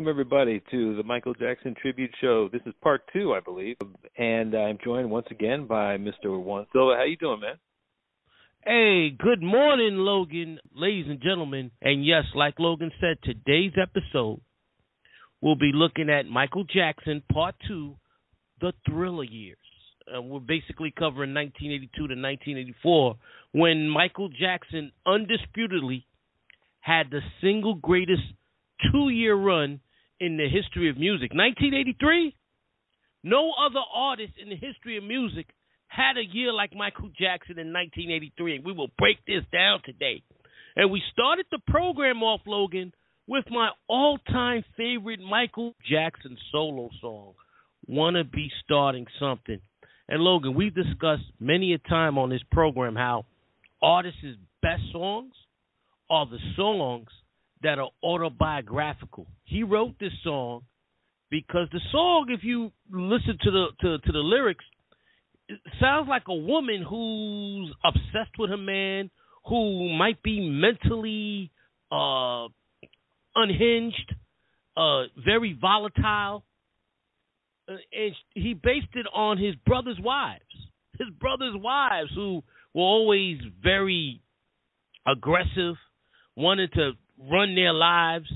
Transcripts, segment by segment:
Welcome everybody to the Michael Jackson Tribute Show. This is part two, I believe, and I'm joined once again by Mr. Juan Silva. How you doing, man? Hey, good morning, Logan, ladies and gentlemen. And yes, like Logan said, today's episode we'll be looking at Michael Jackson Part Two, the Thriller Years. Uh, we're basically covering 1982 to 1984, when Michael Jackson undisputedly had the single greatest two-year run in the history of music. 1983, no other artist in the history of music had a year like Michael Jackson in 1983, and we will break this down today. And we started the program off, Logan, with my all time favorite Michael Jackson solo song, Wanna Be Starting Something. And Logan, we've discussed many a time on this program how artists' best songs are the songs that are autobiographical. He wrote this song because the song, if you listen to the to, to the lyrics, sounds like a woman who's obsessed with a man, who might be mentally uh, unhinged, uh, very volatile, uh, and he based it on his brother's wives. His brother's wives, who were always very aggressive, wanted to run their lives.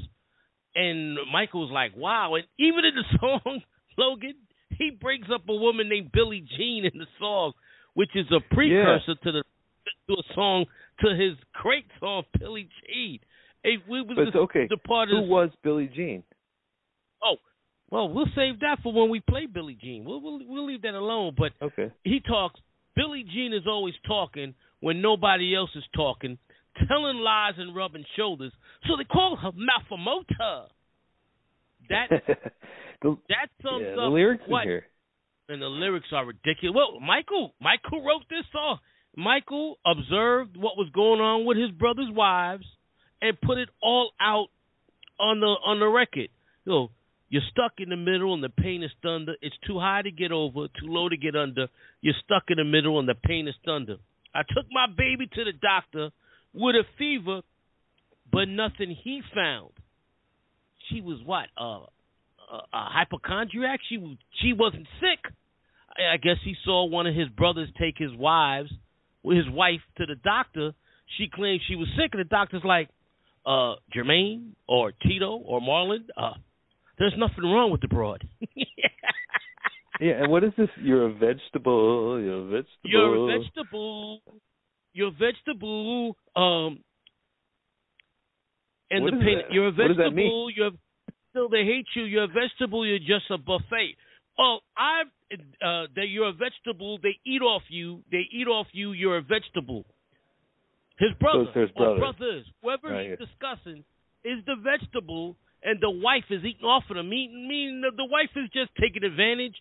And Michael's like, wow. And even in the song, Logan, he brings up a woman named Billie Jean in the song, which is a precursor yeah. to the to a song to his great song Billie Jean. It, it was but the, okay. the part Who of, was Billie Jean? Oh, well, we'll save that for when we play Billie Jean. We'll we'll, we'll leave that alone. But okay. he talks. Billie Jean is always talking when nobody else is talking, telling lies and rubbing shoulders. So they call her Malfamota. That the, that sums yeah, up lyrics what, here. and the lyrics are ridiculous. Well, Michael Michael wrote this song. Michael observed what was going on with his brother's wives and put it all out on the on the record. You know, you're stuck in the middle and the pain is thunder. It's too high to get over, too low to get under. You're stuck in the middle and the pain is thunder. I took my baby to the doctor with a fever, but nothing he found. She was what? Uh, a, a hypochondriac. She was she wasn't sick. I, I guess he saw one of his brothers take his wives, his wife, to the doctor. She claimed she was sick, and the doctor's like, uh, Jermaine or Tito or Marlon, uh, there's nothing wrong with the broad. yeah, and what is this? You're a vegetable. You're a vegetable. You're a vegetable. You're vegetable. Um, and What the pain. that? You're a What does that vegetable. You're still they hate you. You're a vegetable. You're just a buffet. Oh, I uh, that you're a vegetable. They eat off you. They eat off you. You're a vegetable. His brother his or brothers. whoever Right. he's discussing, is the vegetable, and the wife is eating off of them. Meaning, meaning the, the wife is just taking advantage,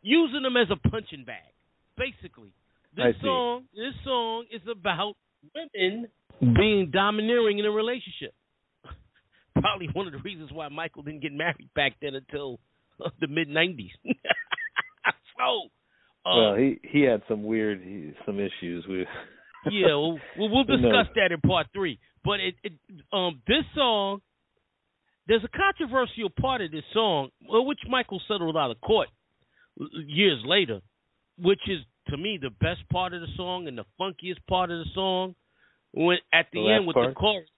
using them as a punching bag. Basically, this song, this song is about women being domineering in a relationship. Probably one of the reasons why Michael didn't get married back then until uh, the mid '90s. so, uh, well, he he had some weird he, some issues with. yeah, well, we'll, we'll Who knows? discuss that in part three. But it, it, um, this song, there's a controversial part of this song, which Michael settled out of court years later, which is to me the best part of the song and the funkiest part of the song. When at the, The end with part? the chorus,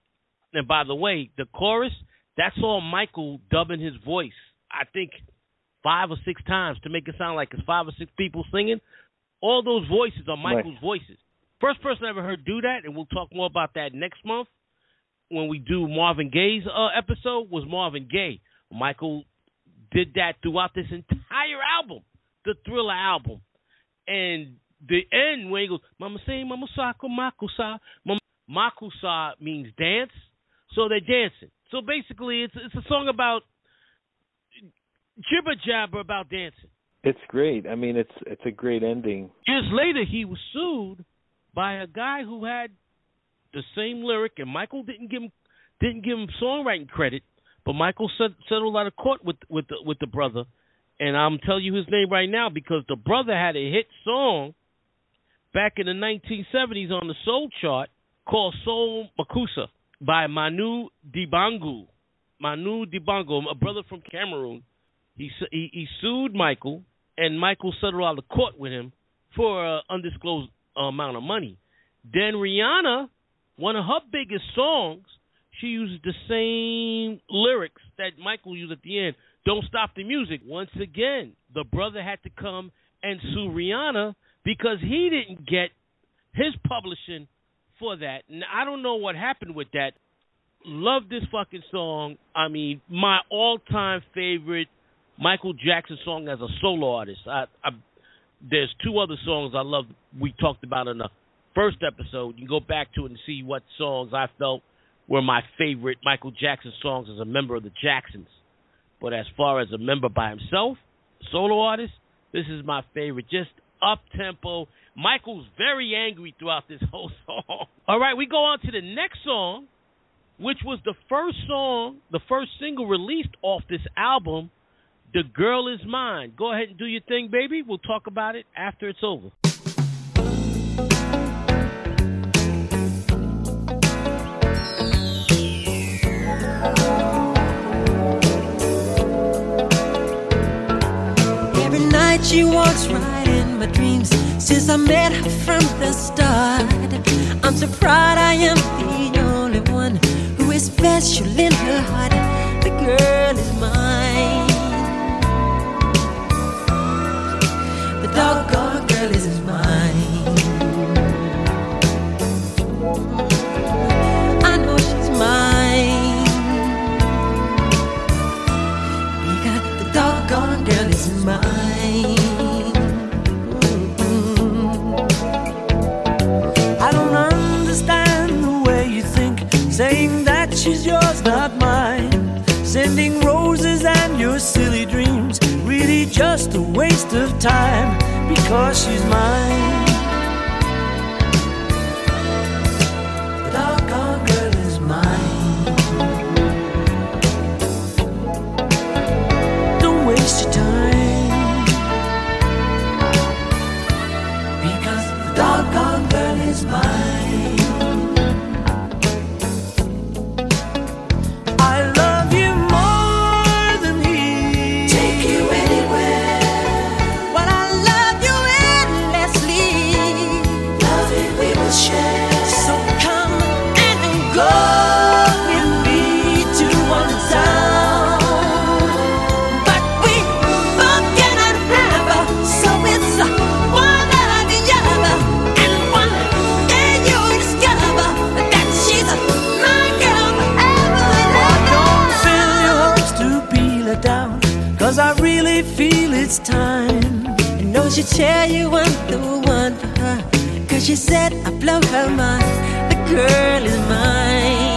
and by the way, the chorus that's all Michael dubbing his voice. I think five or six times to make it sound like it's five or six people singing. All those voices are Michael's Right. voices. First person I ever heard do that, and we'll talk more about that next month when we do Marvin Gaye's uh, episode, was Marvin Gaye. Michael did that throughout this entire album, the Thriller album. And the end when he goes, Mama say, Mama sako oh, makusa. Mama makusa means dance, so they're dancing. So basically, it's it's a song about jibber jabber about dancing. It's great. I mean, it's it's a great ending. Years later, he was sued by a guy who had the same lyric, and Michael didn't give him didn't give him songwriting credit, but Michael set, settled out of court with with the, with the brother, and I'm telling you his name right now because the brother had a hit song back in the 1970s on the soul chart called Soul Makossa by Manu Dibango. Manu Dibango, a brother from Cameroon, he he, he sued Michael, and Michael settled out of court with him for an undisclosed amount of money. Then Rihanna, one of her biggest songs, she uses the same lyrics that Michael used at the end. Don't stop the music. Once again, the brother had to come and sue Rihanna because he didn't get his publishing for that. And I don't know what happened with that. Love this fucking song. I mean, my all-time favorite Michael Jackson song as a solo artist. I, I there's two other songs I love. We talked about in the first episode. You go back to it and see what songs I felt were my favorite Michael Jackson songs as a member of the Jacksons. But as far as a member by himself, solo artist, this is my favorite. Just up tempo. Michael's very angry throughout this whole song. All right, we go on to the next song, which was the first song, the first single released off this album, The Girl Is Mine. Go ahead and do your thing, baby. We'll talk about it after it's over. Since I met her from the start. I'm so proud I am the only one who is special in her heart. The girl waste of time because she's mine. She tell you I'm the one for her? Cause she said I blow her mind. The girl is mine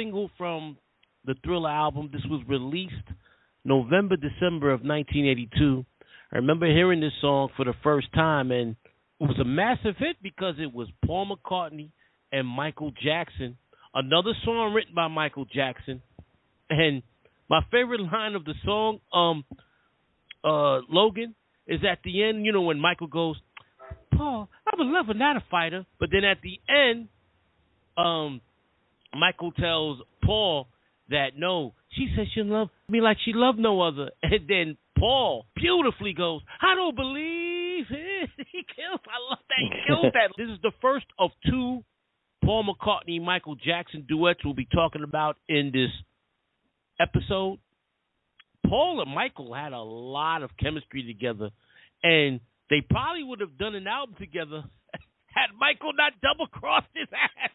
single from the Thriller album. This was released November, December of 1982. I remember hearing this song for the first time, and it was a massive hit because it was Paul McCartney and Michael Jackson. Another song written by Michael Jackson, and my favorite line of the song, um, uh, Logan, is at the end. You know when Michael goes, "Paul, I'm a lover, not a fighter," but then at the end, um, Michael tells Paul that no, she said she loved me like she loved no other, and then Paul beautifully goes, "I don't believe it." He kills. I love that. He kills that. This is the first of two Paul McCartney Michael Jackson duets we'll be talking about in this episode. Paul and Michael had a lot of chemistry together, and they probably would have done an album together had Michael not double crossed his ass.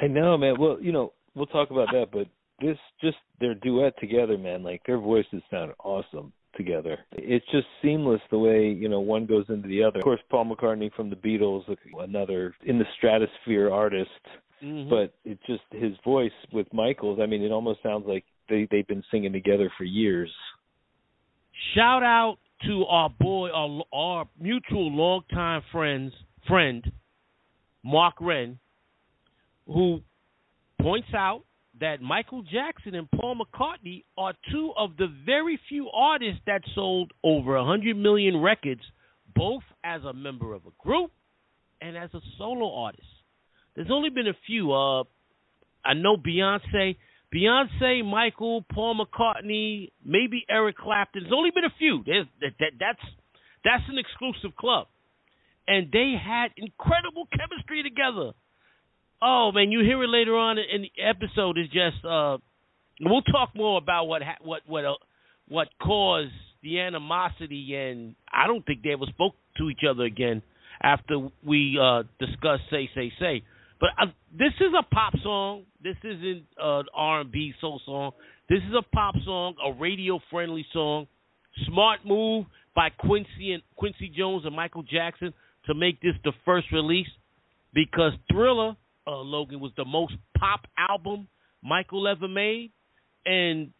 I know, man. Well, you know, we'll talk about that, but this just their duet together, man. Like their voices sound awesome together. It's just seamless the way you know one goes into the other. Of course, Paul McCartney from the Beatles, another in the stratosphere artist, Mhm. but it just his voice with Michael's. I mean, it almost sounds like they they've been singing together for years. Shout out to our boy, our, our mutual longtime friends, friend, Mark Wren, who points out that Michael Jackson and Paul McCartney are two of the very few artists that sold over 100 million records, both as a member of a group and as a solo artist. There's only been a few. Uh, I know Beyonce, Beyonce, Michael, Paul McCartney, maybe Eric Clapton. There's only been a few. There's, that, that, that's that's an exclusive club, and they had incredible chemistry together. Oh man, you hear it later on in the episode. Is just uh, we'll talk more about what ha- what what uh, what caused the animosity, and I don't think they ever spoke to each other again after we uh discussed "Say Say Say." But uh, this is a pop song. This isn't uh, R and B soul song. This is a pop song, a radio friendly song. Smart move by Quincy and Quincy Jones and Michael Jackson to make this the first release because Thriller, uh, Logan, was the most pop album Michael ever made, and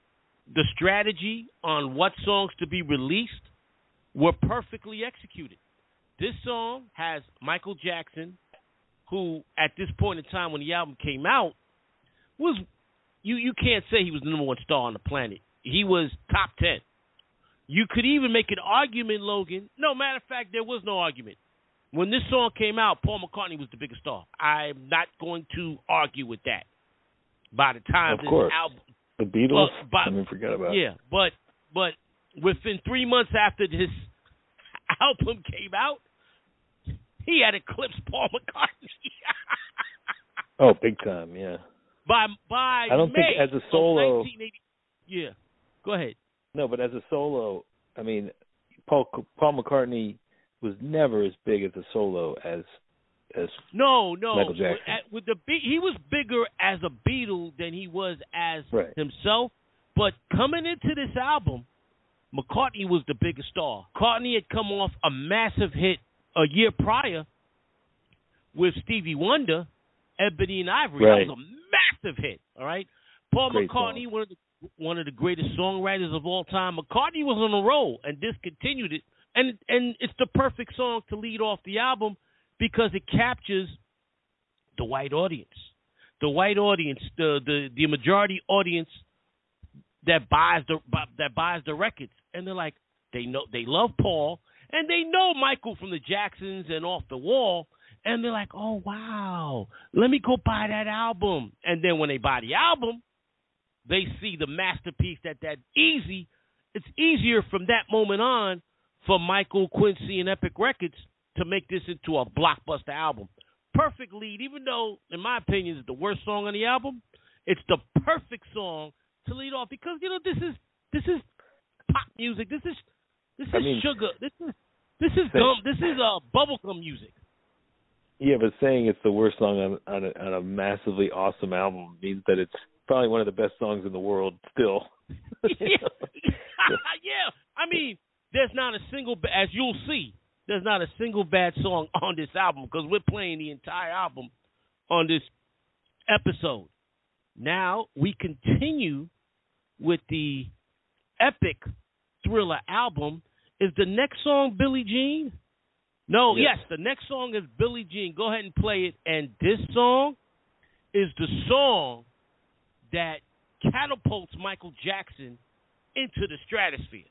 the strategy on what songs to be released were perfectly executed. This song has Michael Jackson, who at this point in time when the album came out was you you can't say he was the number one star on the planet. He was top ten. You could even make an argument, Logan. No, matter of fact, there was no argument. When this song came out, Paul McCartney was the biggest star. I'm not going to argue with that. By the time Of this course. album The Beatles. But- I mean, forget about. it. yeah, but but within three months after this album came out, he had eclipsed Paul McCartney. Oh, big time. Yeah. by by I don't think as a solo- yeah, go ahead. No, but as a solo, I mean, Paul Paul McCartney was never as big as a solo as as No, no. Michael Jackson. At- With the Be- he was bigger as a Beatle than he was as Right. himself. But coming into this album, McCartney was the biggest star. McCartney had come off a massive hit a year prior with Stevie Wonder, Ebony and Ivory. Right. That was a massive hit. All right. Paul Great McCartney, song. one of the one of the greatest songwriters of all time. McCartney was on a roll and discontinued it, and and it's the perfect song to lead off the album because it captures the white audience, the white audience, the the the majority audience that buys the that buys the records, and they're like they know they love Paul and they know Michael from the Jacksons and Off the Wall, and they're like, oh wow, let me go buy that album, and then when they buy the album, they see the masterpiece that that easy. It's easier from that moment on for Michael Quincy and Epic Records to make this into a blockbuster album. Perfect lead, even though, in my opinion, it's the worst song on the album. It's the perfect song to lead off because you know this is this is pop music. This is this is I mean- sugar. This is this is gum. This is uh bubblegum music. yeah, but saying it's the worst song on on a, on a massively awesome album means that it's probably one of the best songs in the world still. yeah. yeah. I mean, there's not a single, as you'll see, there's not a single bad song on this album because we're playing the entire album on this episode. Now we continue with the epic thriller album. Is the next song Billie Jean? No, yes. yes, the next song is Billie Jean. Go ahead and play it. And this song is the song that catapults Michael Jackson into the stratosphere.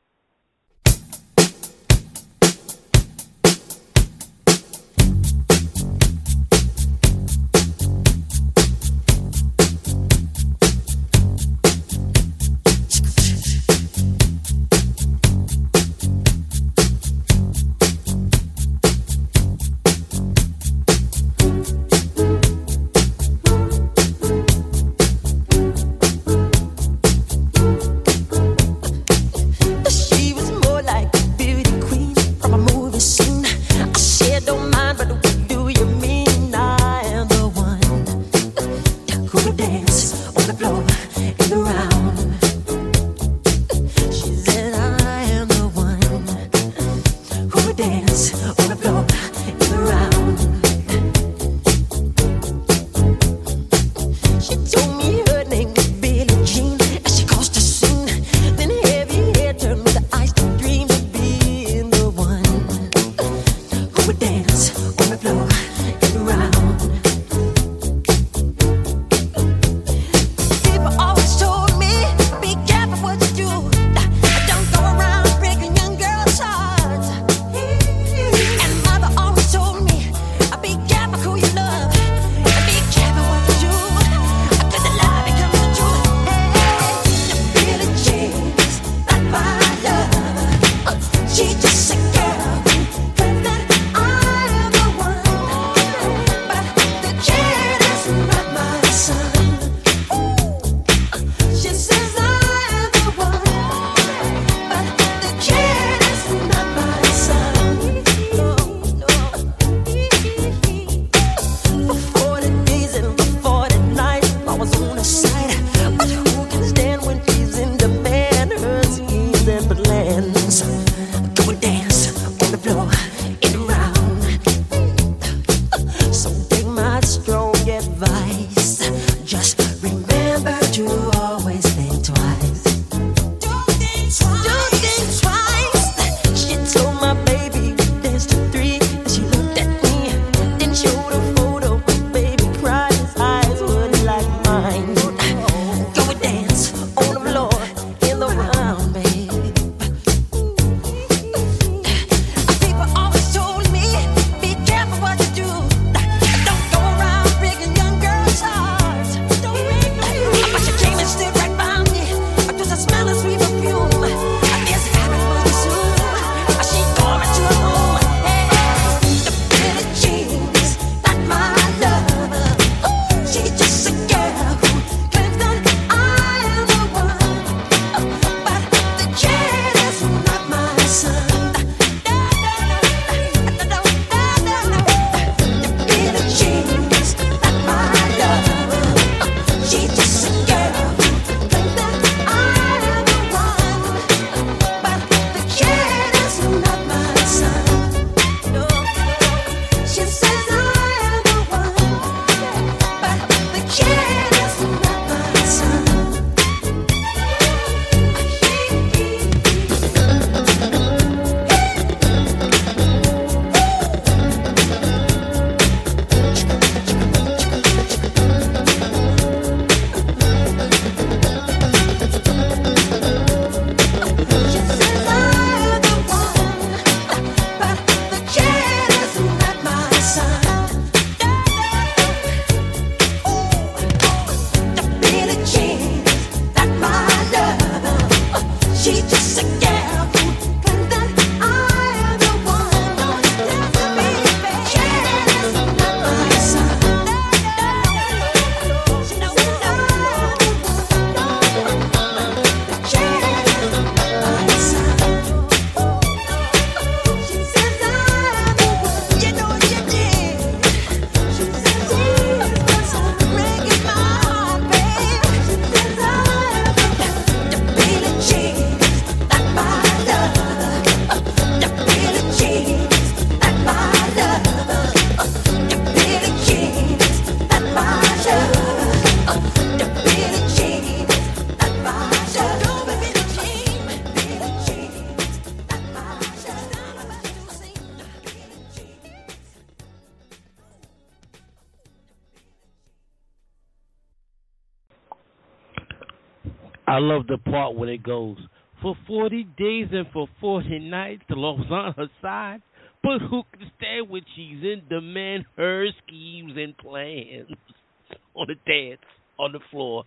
I love the part when it goes for forty days and for forty nights. The Lord's on her side, but who can stand when she's in demand? Her schemes and plans on the dance on the floor.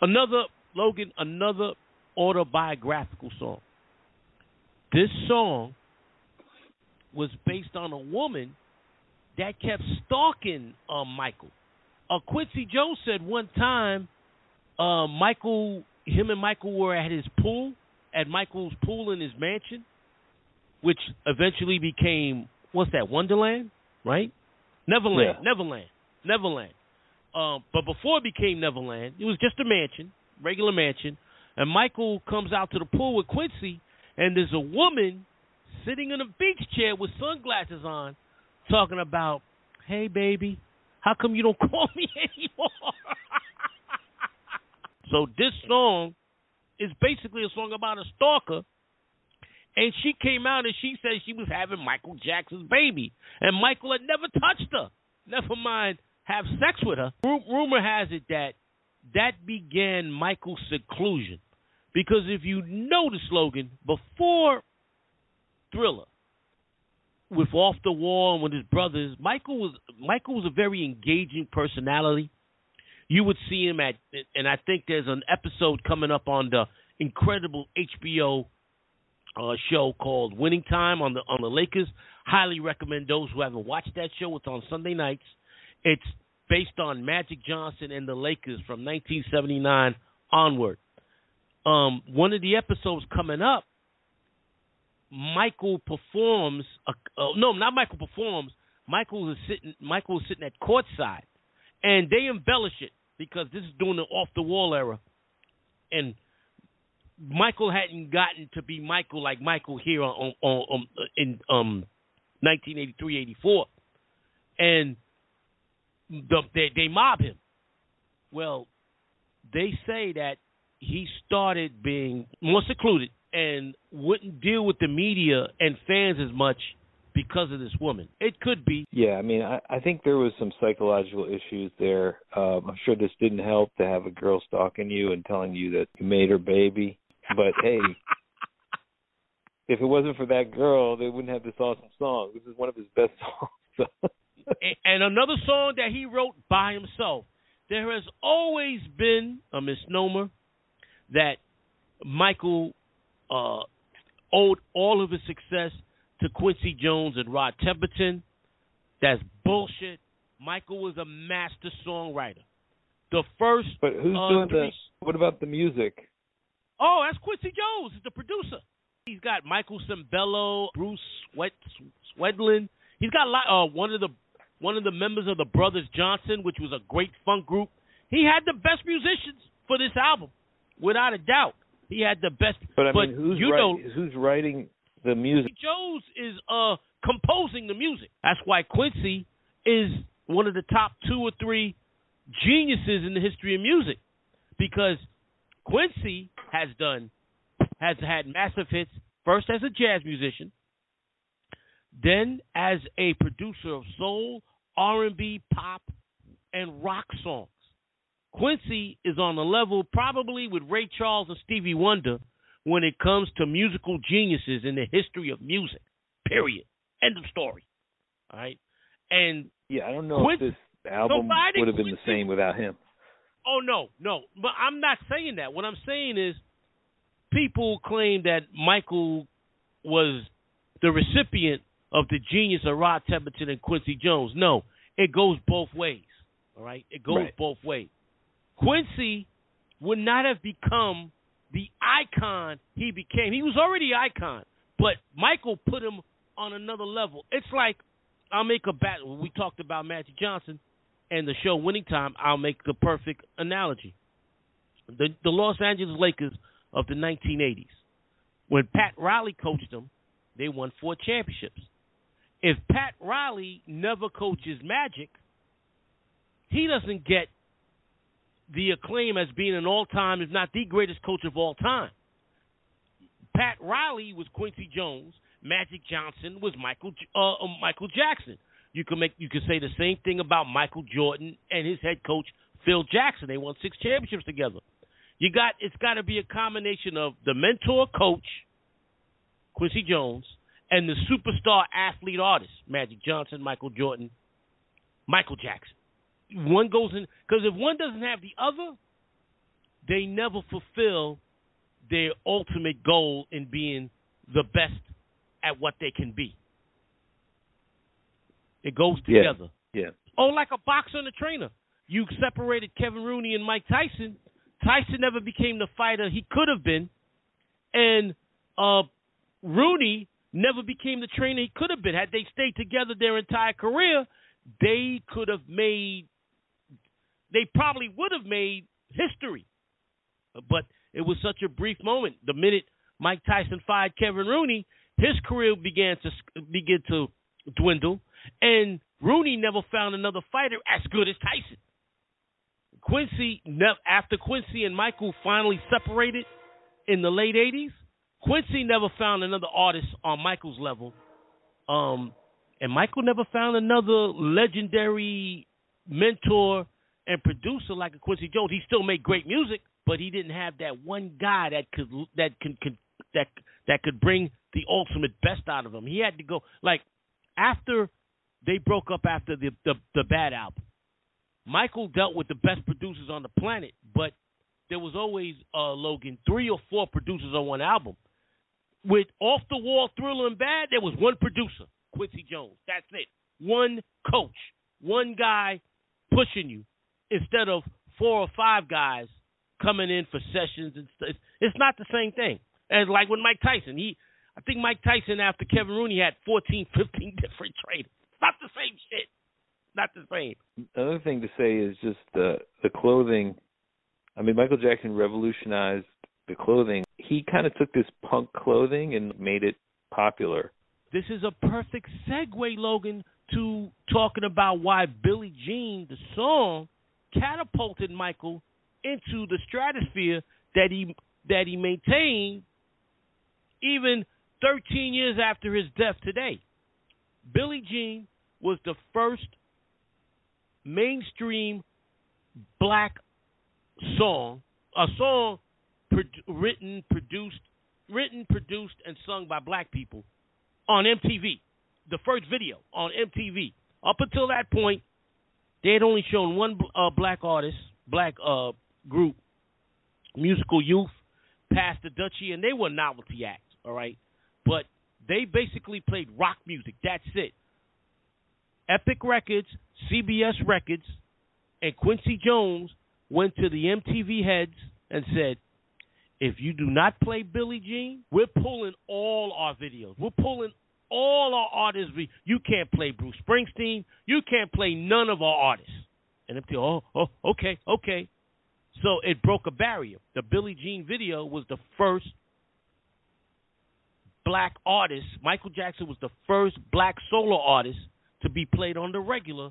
Another Logan, another autobiographical song. This song was based on a woman that kept stalking uh, Michael. Uh, Quincy Jones said one time, uh, Michael, him and Michael were at his pool, at Michael's pool in his mansion, which eventually became what's that Wonderland, right? Neverland, Yeah. Neverland, Neverland. Um, but before it became Neverland, it was just a mansion, regular mansion. And Michael comes out to the pool with Quincy, and there's a woman sitting in a beach chair with sunglasses on, talking about, "Hey, baby, how come you don't call me anymore?" So this song is basically a song about a stalker. And she came out and she said she was having Michael Jackson's baby, and Michael had never touched her. Never mind have sex with her. Ru- rumor has it that that began Michael's seclusion, because if you know the slogan before Thriller, with Off the Wall and with his brothers, Michael was Michael was a very engaging personality. You would see him at, and I think there's an episode coming up on the incredible HBO uh, show called Winning Time on the on the Lakers. Highly recommend those who haven't watched that show. It's on Sunday nights. It's based on Magic Johnson and the Lakers from 1979 onward. Um, one of the episodes coming up, Michael performs. Uh, no, not Michael performs. Michael is sitting. Michael is sitting at courtside, and they embellish it because this is during the off the wall era, and Michael hadn't gotten to be Michael like Michael here on, on, on in um 1983-84, and the, they they mob him. Well, they say that he started being more secluded and wouldn't deal with the media and fans as much because of this woman. It could be. Yeah, I mean, I, I think there was some psychological issues there. Um, I'm sure this didn't help to have a girl stalking you and telling you that you made her baby. But hey, if it wasn't for that girl, they wouldn't have this awesome song. This is one of his best songs. And another song that he wrote by himself. There has always been a misnomer that Michael uh, owed all of his success to Quincy Jones and Rod Temperton. That's bullshit. Michael was a master songwriter. The first but who's uh, doing the? What about the music? Oh, that's Quincy Jones, the producer. He's got Michael Sembello, Bruce Sweat Swedien. He's got a lot. Uh, one of the one of the members of the Brothers Johnson, which was a great funk group. He had the best musicians for this album, without a doubt. He had the best. But I mean, who's you wri- know, who's writing the music? Jones is uh composing the music. That's why Quincy is one of the top two or three geniuses in the history of music, because Quincy has done has had massive hits first as a jazz musician, then as a producer of soul, R&B, pop, and rock songs. Quincy is on the level probably with Ray Charles and Stevie Wonder when it comes to musical geniuses in the history of music. Period. End of story. All right. And Yeah, I don't know Quincy- if this album would have been the same without him. Oh no, no. But I'm not saying that. What I'm saying is people claim that Michael was the recipient of the genius of Rod Temperton and Quincy Jones. No, it goes both ways. All right? It goes Right. both ways. Quincy would not have become the icon he became. He was already icon, but Michael put him on another level. It's like I'll make a bat. We talked about Magic Johnson and the show Winning Time. I'll make the perfect analogy. The the Los Angeles Lakers of the 1980s. When Pat Riley coached them, they won four championships. If Pat Riley never coaches Magic, he doesn't get the acclaim as being an all-time, if not the greatest coach of all time. Pat Riley was Quincy Jones. Magic Johnson was Michael uh, uh, Michael Jackson. You can make you can say the same thing about Michael Jordan and his head coach Phil Jackson. They won six championships together. You got it's got to be a combination of the mentor coach, Quincy Jones, and the superstar athlete artist, Magic Johnson, Michael Jordan, Michael Jackson. One goes in because if one doesn't have the other, they never fulfill their ultimate goal in being the best at what they can be. It goes Yeah. together. Yeah. Oh, like a boxer and a trainer. You separated Kevin Rooney and Mike Tyson. Tyson never became the fighter he could have been, and uh, Rooney never became the trainer he could have been. Had they stayed together their entire career, they could have made. They probably would have made history, but it was such a brief moment. The minute Mike Tyson fired Kevin Rooney, his career began to begin to dwindle, and Rooney never found another fighter as good as Tyson. Quincy, after Quincy and Michael finally separated in the late '80s, Quincy never found another artist on Michael's level, um, and Michael never found another legendary mentor and producer like a Quincy Jones. He still made great music, but he didn't have that one guy that could that could that that could bring the ultimate best out of him. He had to go like after they broke up after the the, the bad album. Michael dealt with the best producers on the planet, but there was always uh, Logan three or four producers on one album. With off the wall thriller and bad, there was one producer, Quincy Jones. That's it. One coach, one guy pushing you instead of four or five guys coming in for sessions and stuff. It's not the same thing. And like with Mike Tyson, he I think Mike Tyson after Kevin Rooney had 14, 15 different trainers. It's not the same shit. Not the same. Another thing to say is just the the clothing. I mean, Michael Jackson revolutionized the clothing. He kind of took this punk clothing and made it popular. This is a perfect segue, Logan, to talking about why Billie Jean, the song, catapulted Michael into the stratosphere that he that he maintained even 13 years after his death today. Billie Jean was the first mainstream black song, a song pro- written, produced, written, produced, and sung by black people on MTV. The first video on MTV. Up until that point, they had only shown one uh, black artist, black uh, group, musical youth, Pass the Dutchie, and they were novelty acts. All right, but they basically played rock music. That's it. Epic Records, CBS Records, and Quincy Jones went to the MTV heads and said, if you do not play Billie Jean, we're pulling all our videos. We're pulling all our artists. We- You can't play Bruce Springsteen. You can't play none of our artists. And MTV, oh, oh, okay, okay. So it broke a barrier. The Billie Jean video was the first black artist. Michael Jackson was the first black solo artist to be played on the regular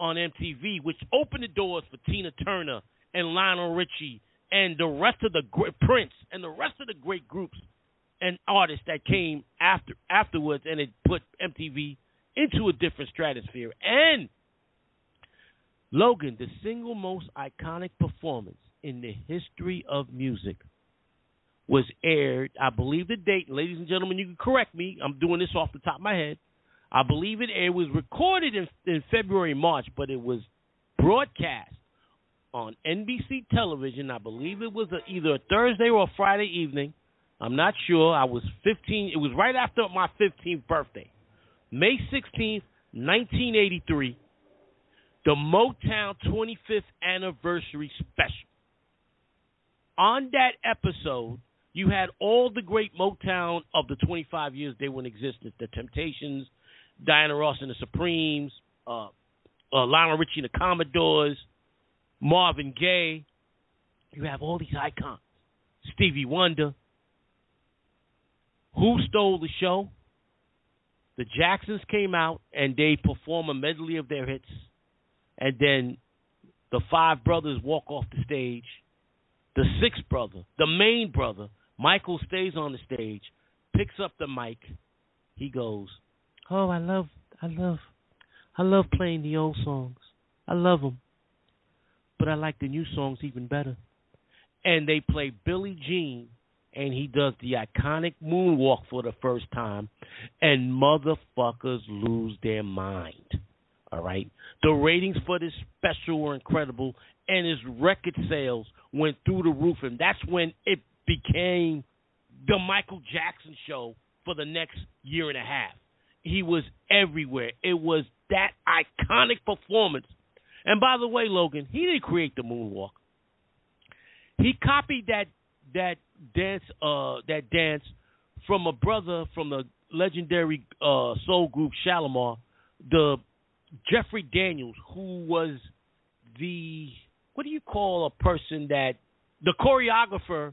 on MTV, which opened the doors for Tina Turner and Lionel Richie and the rest of the great Prince and the rest of the great groups and artists that came after afterwards, and it put MTV into a different stratosphere. And Logan, the single most iconic performance in the history of music, was aired. I believe the date, ladies and gentlemen, you can correct me. I'm doing this off the top of my head. I believe it. It was recorded in, in February, March, but it was broadcast on NBC television. I believe it was a, either a Thursday or a Friday evening. I'm not sure. I was 15. It was right after my 15th birthday, May 16th, 1983. The Motown 25th anniversary special. On that episode, you had all the great Motown of the 25 years they were in existence: the Temptations, Diana Ross and the Supremes, uh, uh, Lionel Richie and the Commodores, Marvin Gaye. You have all these icons. Stevie Wonder. Who stole the show? The Jacksons came out and they perform a medley of their hits, and then the five brothers walk off the stage. The sixth brother, the main brother, Michael stays on the stage, picks up the mic. He goes, "Oh, I love, I love, I love playing the old songs. I love them, but I like the new songs even better." and they play Billie Jean, and he does the iconic moonwalk for the first time, and motherfuckers lose their mind. All right, the ratings for this special were incredible, and his record sales went through the roof, and that's when it became the Michael Jackson show for the next year and a half. He was everywhere. It was that iconic performance. And by the way, Logan, he didn't create the moonwalk. He copied that that dance uh that dance from a brother from the legendary uh soul group Shalimar, the Jeffrey Daniels, who was the what do you call a person that the choreographer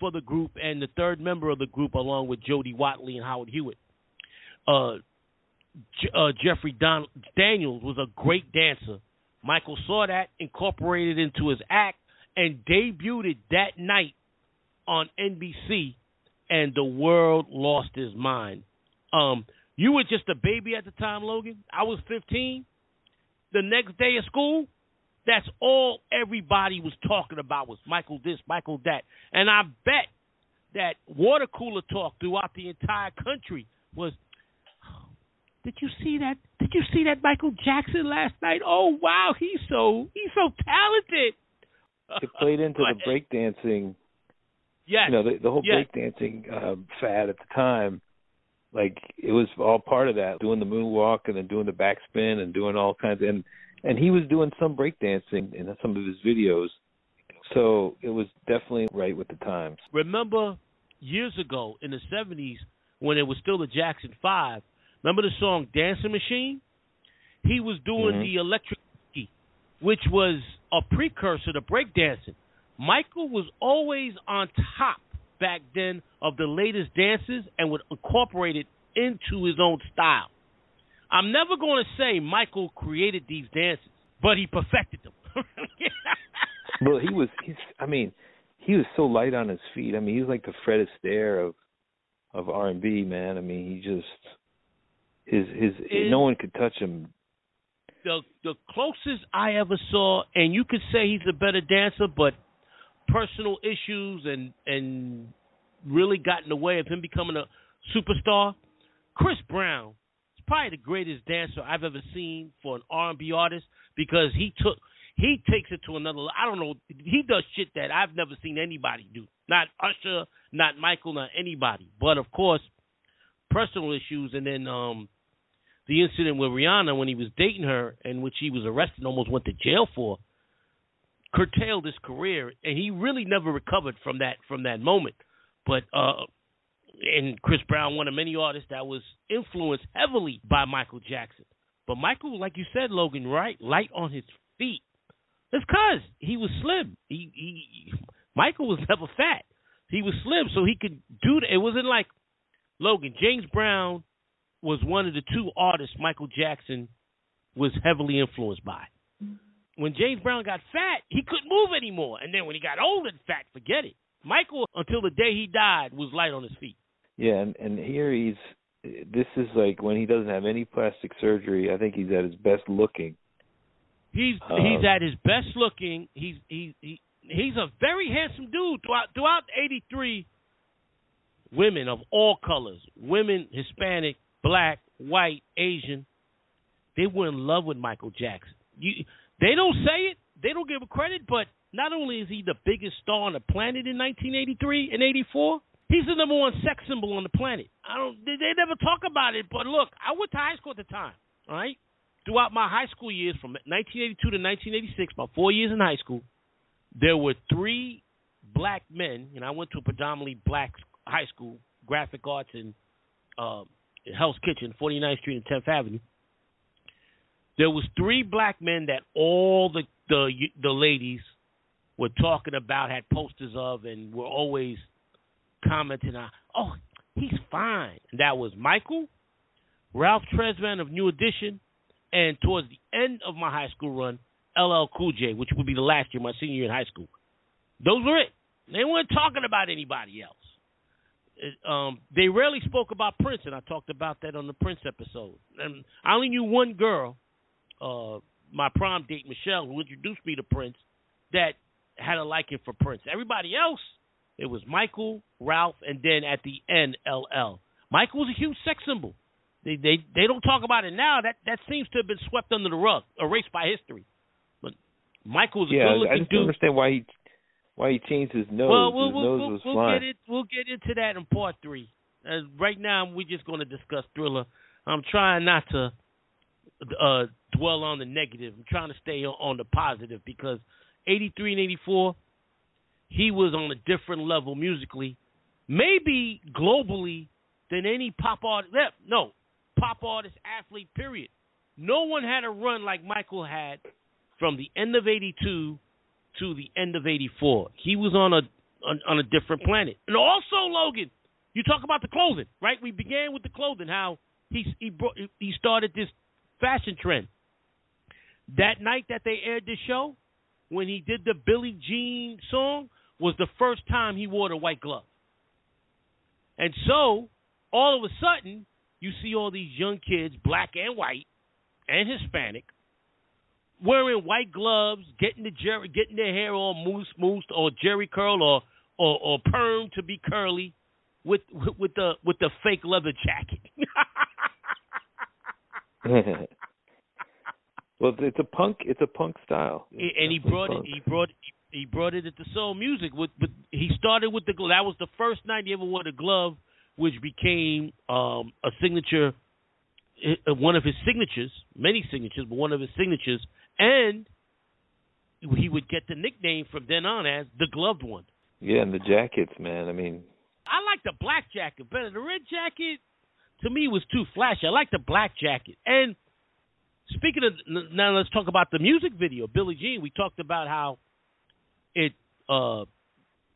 for the group and the third member of the group, along with Jody Watley and Howard Hewitt. Uh, J- uh, Jeffrey Don- Daniels was a great dancer. Michael saw that, incorporated into his act, and debuted that night on NBC, and the world lost his mind. Um, you were just a baby at the time, Logan. I was 15. The next day of school, that's all everybody was talking about was Michael this, Michael that. And I bet that water cooler talk throughout the entire country was did you see that? Did you see that Michael Jackson last night? Oh wow, he's so he's so talented. It played into the breakdancing Yes. you know the, the whole Yes. breakdancing uh, fad at the time like it was all part of that doing the moonwalk and then doing the backspin and doing all kinds of, and and he was doing some breakdancing in some of his videos so it was definitely right with the times Remember years ago in the seventies when it was still the Jackson Five. Remember the song "Dancing Machine"? He was doing Mhm. the electric, which was a precursor to breakdancing. Michael was always on top back then of the latest dances and would incorporate it into his own style. I'm never going to say Michael created these dances, but he perfected them. well he was he's i mean he was so light on his feet i mean he was like the fred astaire of of r and b man i mean he just his his Is- no one could touch him the the closest I ever saw, and you could say he's a better dancer, but personal issues and and really got in the way of him becoming a superstar. Chris Brown is probably the greatest dancer I've ever seen for an R&B artist because he took he takes it to another. I don't know. He does shit that I've never seen anybody do. Not Usher, not Michael, not anybody. But of course, personal issues, and then um the incident with Rihanna when he was dating her and which he was arrested and almost went to jail for curtailed his career and he really never recovered from that from that moment. But uh and Chris Brown one of many artists that was influenced heavily by Michael Jackson. But Michael like you said Logan right? Light on his feet. It's cuz he was slim. He he Michael was never fat. He was slim so he could do that it wasn't like Logan James Brown was one of the two artists Michael Jackson was heavily influenced by. When James Brown got fat, he couldn't move anymore. And then when he got old and fat, forget it. Michael, until the day he died, was light on his feet. Yeah, and and here he's this is like when he doesn't have any plastic surgery. I think he's at his best looking. He's Um, he's at his best looking. He's he, he he's a very handsome dude. Throughout throughout '83, women of all colors, women, Hispanic, black, white, Asian, they were in love with Michael Jackson. You, they don't say it, they don't give him credit, but not only is he the biggest star on the planet in 1983 and '84, he's the number one sex symbol on the planet. I don't, they, they never talk about it, but look, I went to high school at the time. All right, throughout my high school years, from 1982 to 1986, my four years in high school, there were three black men, and I went to a predominantly black high school, graphic arts and uh, Hell's Kitchen, 49th Street and 10th Avenue. There was three black men that all the the the ladies were talking about, had posters of, and were always commenting on. Oh, he's fine. And that was Michael, Ralph Tresvant of New Edition, and towards the end of my high school run, LL Cool J, which would be the last year, my senior year in high school. Those were it. They weren't talking about anybody else. It, um, they rarely spoke about Prince, and I talked about that on the Prince episode. And I only knew one girl, uh, my prom date Michelle, who introduced me to Prince, that had a liking for Prince. Everybody else, it was Michael, Ralph, and then at the end, LL. Michael was a huge sex symbol. They they they don't talk about it now. That that seems to have been swept under the rug, erased by history. But Michael was a yeah, I good-looking just don't understand why he why he changed his nose. Well, we'll his we'll, nose we'll, was we'll flying. get it. We'll get into that in part three. Uh, right now, we're just going to discuss Thriller. I'm trying not to uh, dwell on the negative. I'm trying to stay on, the positive because 83 and 84, he was on a different level musically, maybe globally than any pop artist. No, pop artist, athlete. Period. No one had a run like Michael had from the end of 82 to the end of 84. He was on a on, on a different planet. And also, Logan, you talk about the clothing, right? We began with the clothing, how he he brought he started this fashion trend. That night that they aired the show, when he did the Billie Jean song, was the first time he wore the white glove. And so, all of a sudden, you see all these young kids, black and white and Hispanic, wearing white gloves, getting the Jheri, getting their hair all mousse moussed or Jheri curl or or, or perm to be curly, with with the with the fake leather jacket. well, it's a punk. It's a punk style. and he brought it. He brought he brought it into soul music. With, with he started with the glove. That was the first night he ever wore the glove, which became um, a signature. uh, One of his signatures, many signatures, but one of his signatures, and he would get the nickname from then on as the gloved one. Yeah, and the jackets, man. I mean, I like the black jacket better. The red jacket to me was too flashy. I like the black jacket. And speaking of now, let's talk about the music video, Billie Jean. We talked about how it uh,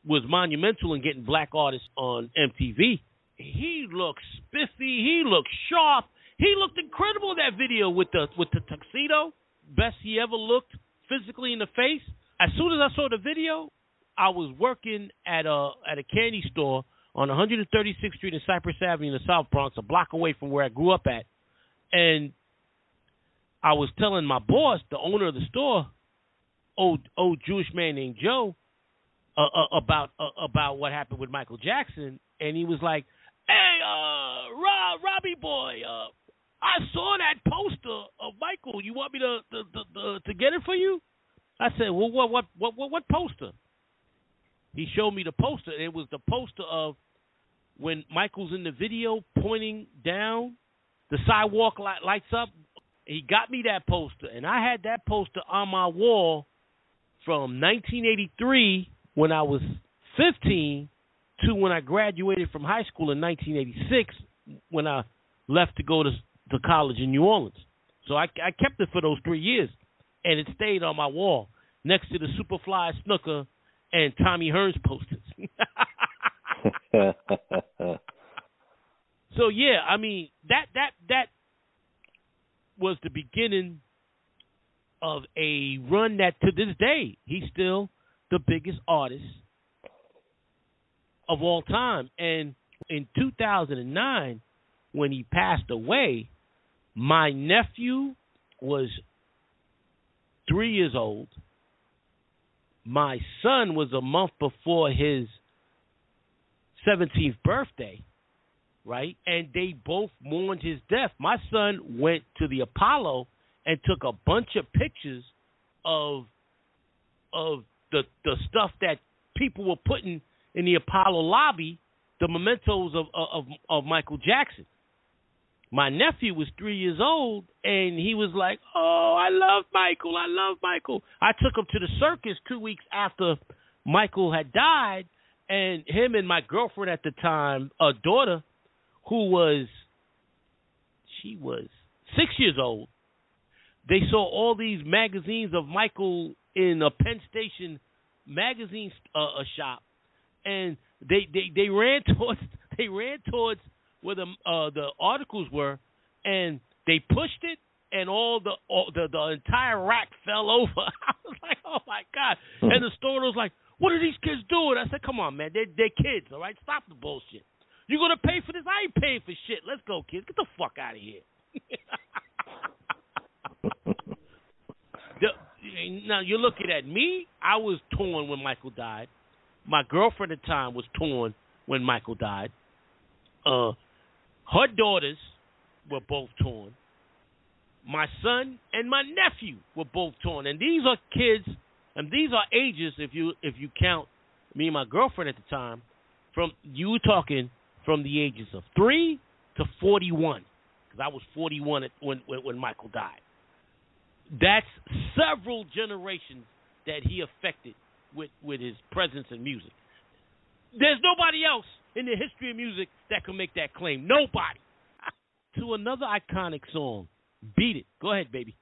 was monumental in getting black artists on MTV. He looked spiffy. He looked sharp. He looked incredible in that video with the with the tuxedo. Best he ever looked physically in the face. As soon as I saw the video, I was working at a at a candy store on 136th Street and Cypress Avenue in the South Bronx, a block away from where I grew up at. And I was telling my boss, the owner of the store, old old Jewish man named Joe, uh, uh, about uh, about what happened with Michael Jackson, and he was like, "Hey, uh, Rob, Robbie boy, uh, I saw that poster of Michael. You want me to to, to, to, get it for you?" I said, "Well, what what what what, what poster?" He showed me the poster. and It was the poster of when Michael's in the video pointing down, the sidewalk light, lights up. He got me that poster, and I had that poster on my wall from 1983 when I was 15 to when I graduated from high school in 1986 when I left to go to to college in New Orleans. So I, I kept it for those three years, and it stayed on my wall next to the Superfly Snuka and Tommy Hearns posters. so yeah, I mean that that that was the beginning of a run that to this day he's still the biggest artist of all time. And in 2009, when he passed away, my nephew was three years old. My son was a month before his 17th birthday, right? And they both mourned his death. My son went to the Apollo and took a bunch of pictures of of the the stuff that people were putting in the Apollo lobby, the mementos of of of Michael Jackson. My nephew was three years old, and he was like, "Oh, I love Michael. I love Michael." I took him to the circus two weeks after Michael had died, and him and my girlfriend at the time, a daughter, who was she was six years old. They saw all these magazines of Michael in a Penn Station magazine uh, a shop, and they, they they ran towards they ran towards where the uh, the articles were, and they pushed it, and all the all, the the entire rack fell over. I was like, oh my god! And the store was like, what are these kids doing? I said, come on, man, they're they're kids, all right? Stop the bullshit. You gonna pay for this? I ain't paying for shit. Let's go, kids. Get the fuck out of here. the, now you're looking at me. I was torn when Michael died. My girlfriend at the time was torn when Michael died. Uh, her daughters were both torn. My son and my nephew were both torn, and these are kids, and these are ages. If you if you count me and my girlfriend at the time, from you were talking from the ages of three to forty one, because I was forty one when, when when Michael died. That's several generations that he affected with with his presence in music. There's nobody else in the history of music that can make that claim. Nobody. to another iconic song, "Beat It." Go ahead, baby.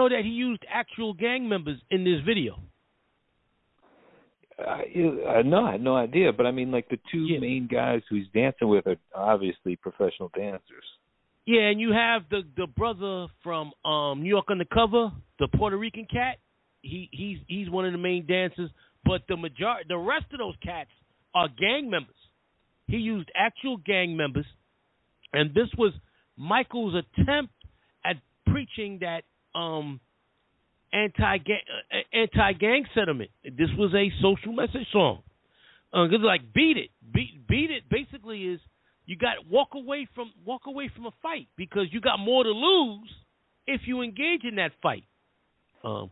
Know that he used actual gang members in this video? I, I no, I had no idea. But I mean, like the two Yeah. main guys who he's dancing with are obviously professional dancers. Yeah, and you have the the brother from um New York Undercover, the Puerto Rican cat. He he's he's one of the main dancers, but the majority the rest of those cats are gang members. He used actual gang members, and this was Michael's attempt at preaching that um anti anti gang sentiment. This was a social message song. Uh, 'cause like beat it, beat beat it. Basically, is you got walk away from walk away from a fight because you got more to lose if you engage in that fight. Um,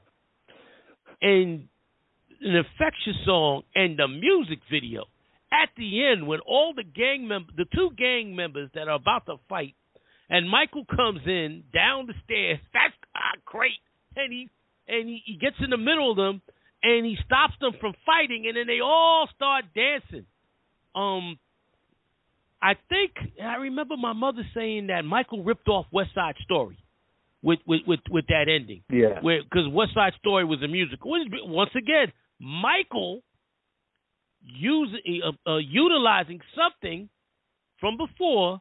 and an infectious song and the music video at the end when all the gang members, the two gang members that are about to fight, and Michael comes in down the stairs. That's ah, great, and he and he, he gets in the middle of them and he stops them from fighting, and then they all start dancing. Um, I think I remember my mother saying that Michael ripped off West Side Story with with with, with that ending, Yeah. because West Side Story was a musical. Once again, Michael using uh, uh, utilizing something from before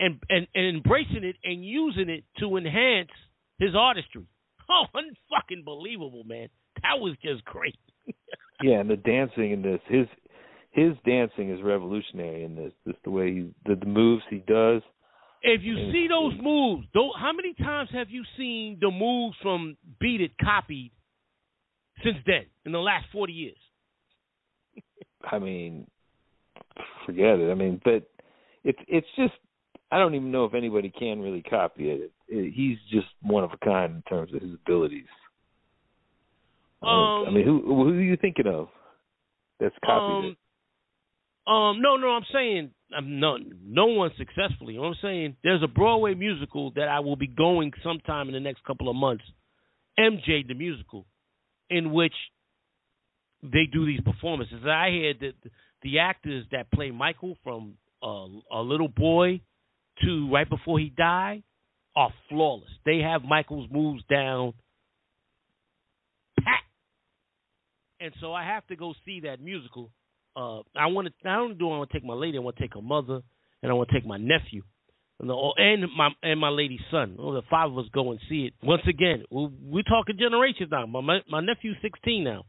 and, and and embracing it and using it to enhance his artistry. Oh, unfucking believable, man! That was just great. Yeah, and the dancing in this, his his dancing is revolutionary in this. Just the way he, the, the moves he does. If you see those moves, though, how many times have you seen the moves from Beat It copied since then in the last forty years? I mean, forget it. I mean, but it's it's just I don't even know if anybody can really copy it. it he's just one of a kind in terms of his abilities. I I Um, mean, who who are you thinking of? That's copied Um, um, no, no, I'm saying I'm no, no one successfully. I'm saying there's a Broadway musical that I will be going sometime in the next couple of months, MJ the musical, in which they do these performances. I heard that the actors that play Michael from uh, a little boy to right before he died are flawless. They have Michael's moves down pat. And so I have to go see that musical. Uh, I want to. I don't do I want to take my lady, I want to take her mother, and I want to take my nephew, and, the, and my and my lady's son. Oh, the five of us go and see it once again. we- We're talking generations now. My my, my nephew's 16 now.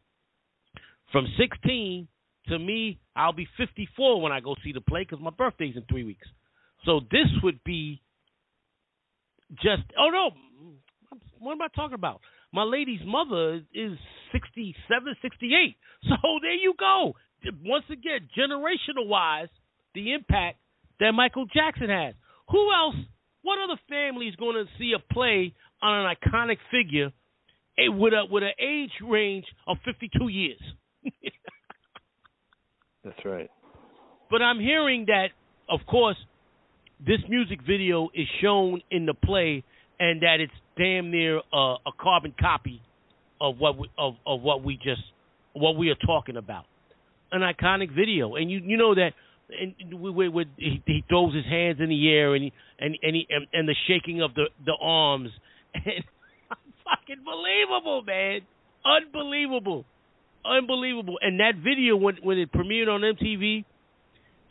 From 16 to me, I'll be 54 when I go see the play because my birthday's in three weeks. So this would be just. Oh no, what am I talking about? My lady's mother is 67, 68. So there you go. Once again, generational wise, the impact that Michael Jackson has. Who else? What other family is going to see a play on an iconic figure eh, with a with an age range of 52 years? That's right. But I'm hearing that, of course, this music video is shown in the play, and that it's damn near a, a carbon copy of what we, of of what we just what we are talking about. An iconic video, and you you know that. And we, we, he, he throws his hands in the air, and he, and and, he, and and the shaking of the the arms, and fucking believable, man, unbelievable, unbelievable. And that video when when it premiered on MTV,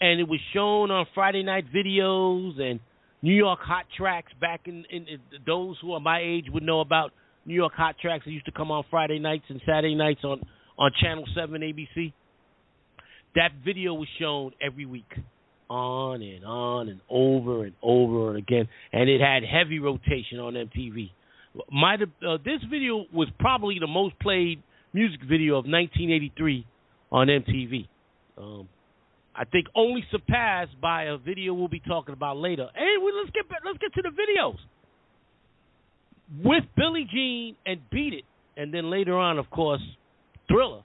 and it was shown on Friday night videos and New York Hot Tracks. Back in, in, in those who are my age would know about New York Hot Tracks. It used to come on Friday nights and Saturday nights on on Channel Seven ABC. That video was shown every week, on and on and over and over and again, and it had heavy rotation on MTV. Have, uh, this video was probably the most played music video of 1983 on MTV. Um, I think only surpassed by a video we'll be talking about later. Hey, well, let's get back, let's get to the videos with Billie Jean and Beat It, and then later on, of course, Thriller.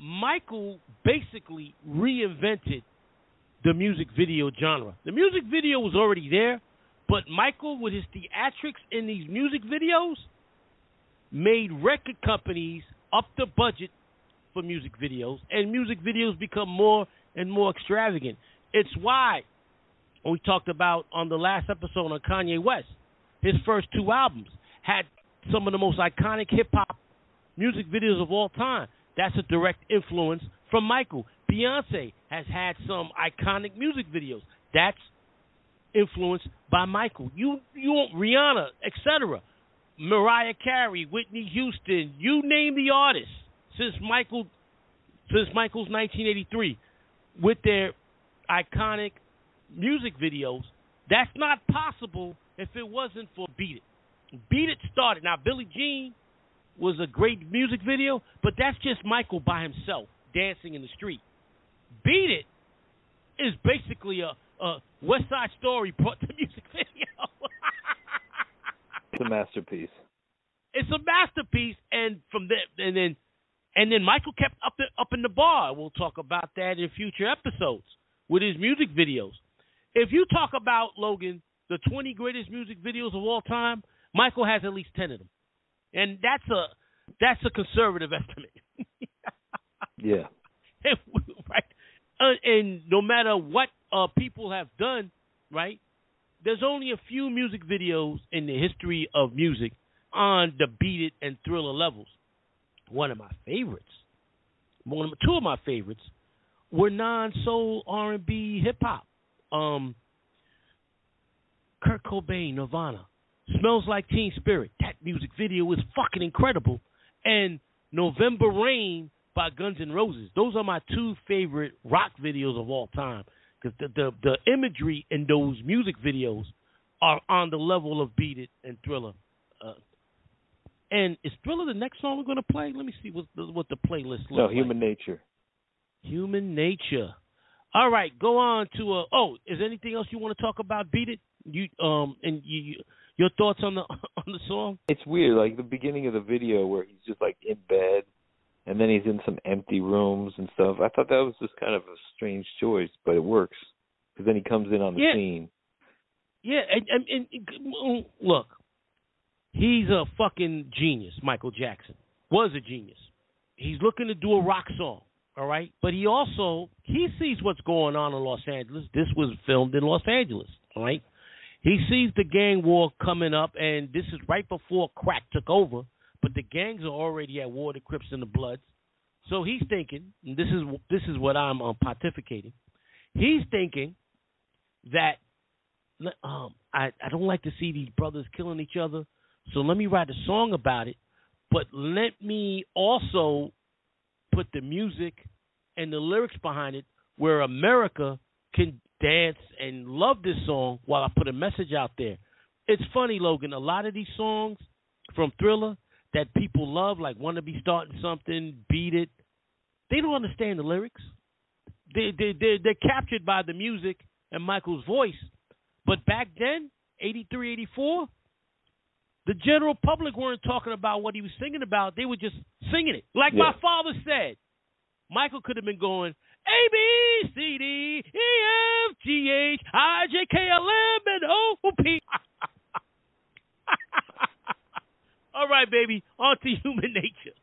Michael basically reinvented the music video genre. The music video was already there, but Michael, with his theatrics in these music videos, made record companies up the budget for music videos, and music videos become more and more extravagant. It's why we talked about on the last episode on Kanye West, his first two albums had some of the most iconic hip hop music videos of all time. That's a direct influence from Michael. Beyonce has had some iconic music videos. That's influenced by Michael. You you Rihanna, etc. Mariah Carey, Whitney Houston, you name the artist since Michael since Michael's 1983 with their iconic music videos. That's not possible if it wasn't for Beat It. Beat It started. Now Billie Jean was a great music video, but that's just Michael by himself dancing in the street. Beat It is basically a, a West Side Story brought to music video. It's a masterpiece. it's a masterpiece, and from there, and then, and then Michael kept up the, up in the bar. We'll talk about that in future episodes with his music videos. If you talk about Logan, the 20 greatest music videos of all time, Michael has at least 10 of them, and that's a that's a conservative estimate. Yeah. right? Uh, and no matter what uh, people have done, right? There's only a few music videos in the history of music on the Beat It and Thriller levels. One of my favorites, one of, my, two of my favorites, were non-soul R&B hip hop. Um, Kurt Cobain, Nirvana, "Smells Like Teen Spirit." That music video is fucking incredible, and "November Rain" by Guns N' Roses. Those are my two favorite rock videos of all time because the, the the imagery in those music videos are on the level of Beat It and Thriller. Uh, and is Thriller the next song we're going to play? Let me see what the, what the playlist looks No, like. human nature. Human Nature. All right, go on to uh oh, is there anything else you want to talk about Beat It? You um and you, you your thoughts on the on the song? It's weird, like the beginning of the video where he's just like in bed, and then he's in some empty rooms and stuff. I thought that was just kind of a strange choice, but it works because then he comes in on the Yeah. scene. Yeah, and, and, and look, he's a fucking genius, Michael Jackson. Was a genius. He's looking to do a rock song, all right? But he also he sees what's going on in Los Angeles. This was filmed in Los Angeles, all right? He sees the gang war coming up and this is right before crack took over, but the gangs are already at war, the Crips and the Bloods. So he's thinking, and this is this is what I'm um, pontificating. He's thinking that um, I, I don't like to see these brothers killing each other, so let me write a song about it. But let me also put the music and the lyrics behind it where America can dance and love this song while I put a message out there. It's funny, Logan. A lot of these songs from Thriller that people love, like "Wanna Be Starting Something," "Beat It," they don't understand the lyrics. They they they they're captured by the music and Michael's voice. But back then, 83, 84, the general public weren't talking about what he was singing about. They were just singing it. Like my father said, Michael could have been going A B C D E F G H I J K L M N O P. All right, baby, on to human nature.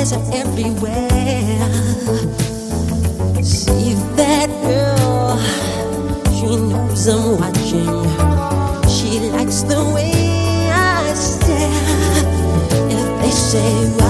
Eyes are everywhere. See that girl She knows I'm watching. She likes the way I stare. If they say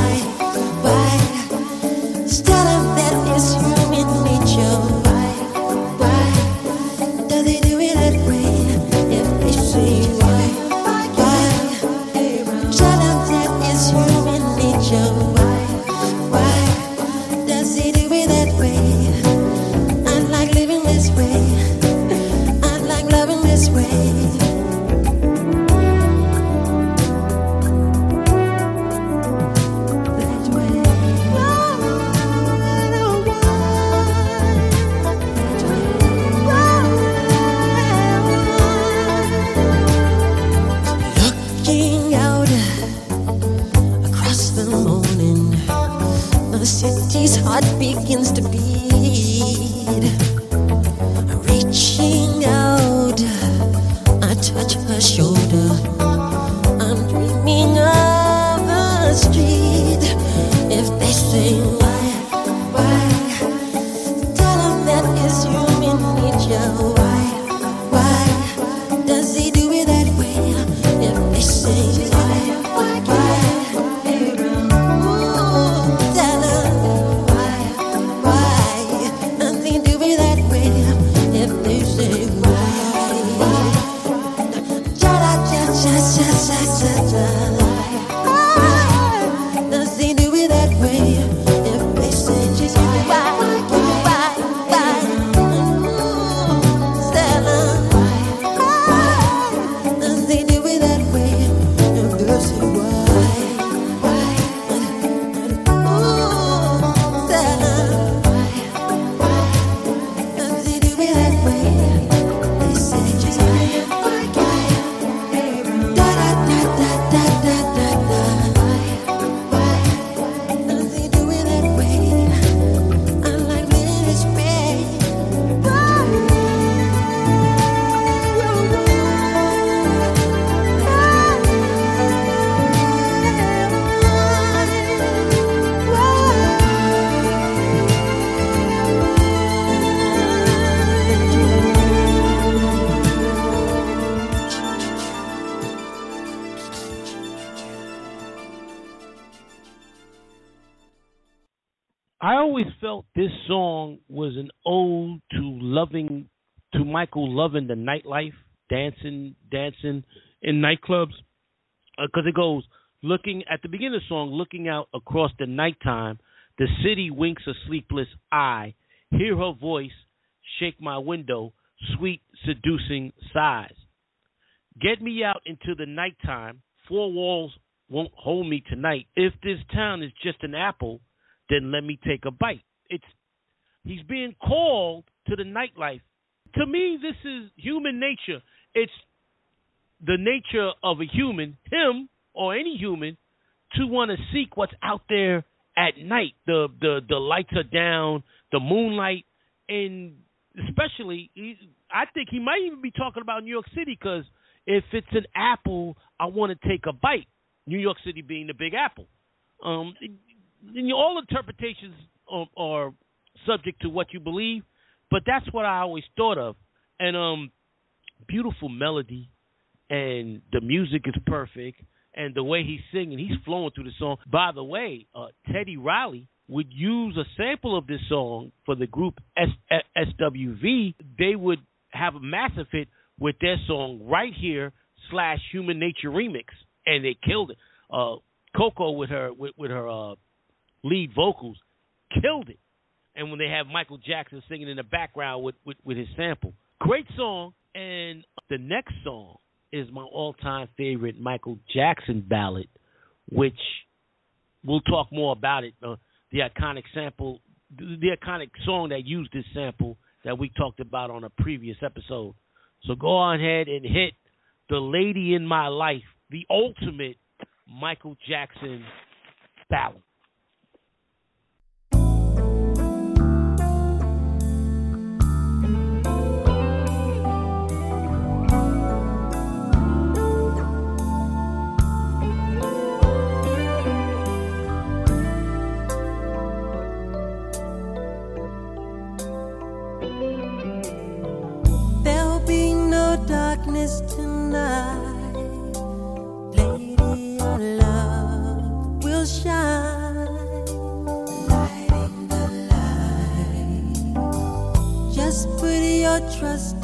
loving the nightlife, dancing, dancing in nightclubs, uh, because it goes looking at the beginning of the song, looking out across the nighttime, the city winks a sleepless eye. Hear her voice, shake my window, sweet seducing sighs. Get me out into the nighttime. Four walls won't hold me tonight. If this town is just an apple, then let me take a bite. It's he's being called to the nightlife. To me, this is human nature. It's the nature of a human, him or any human, to want to seek what's out there at night. The the the lights are down, the moonlight, and especially, I think he might even be talking about New York City because if it's an apple, I want to take a bite. New York City being the Big Apple. Um, all interpretations are, are subject to what you believe, but that's what I always thought of. And um, beautiful melody, and the music is perfect, and the way he's singing, he's flowing through the song. By the way, uh, Teddy Riley would use a sample of this song for the group S- S- SWV. They would have a massive hit with their song right here slash Human Nature remix, and they killed it. Uh, Coko with her with, with her uh, lead vocals killed it. And when they have Michael Jackson singing in the background with, with, with his sample. Great song. And the next song is my all time favorite Michael Jackson ballad, which we'll talk more about it. Uh, the iconic sample, the, the iconic song that used this sample that we talked about on a previous episode. So go on ahead and hit The Lady in My Life, the ultimate Michael Jackson ballad. trust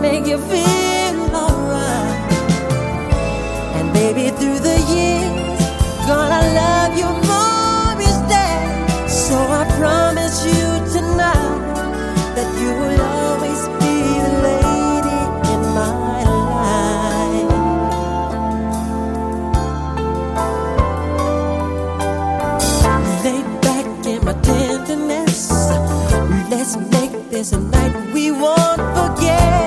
make you feel alright. And baby, through the years, gonna love you more each day. So I promise you tonight that you will always be the lady in my life. Lay back in my tenderness. Let's make this a night we won't forget.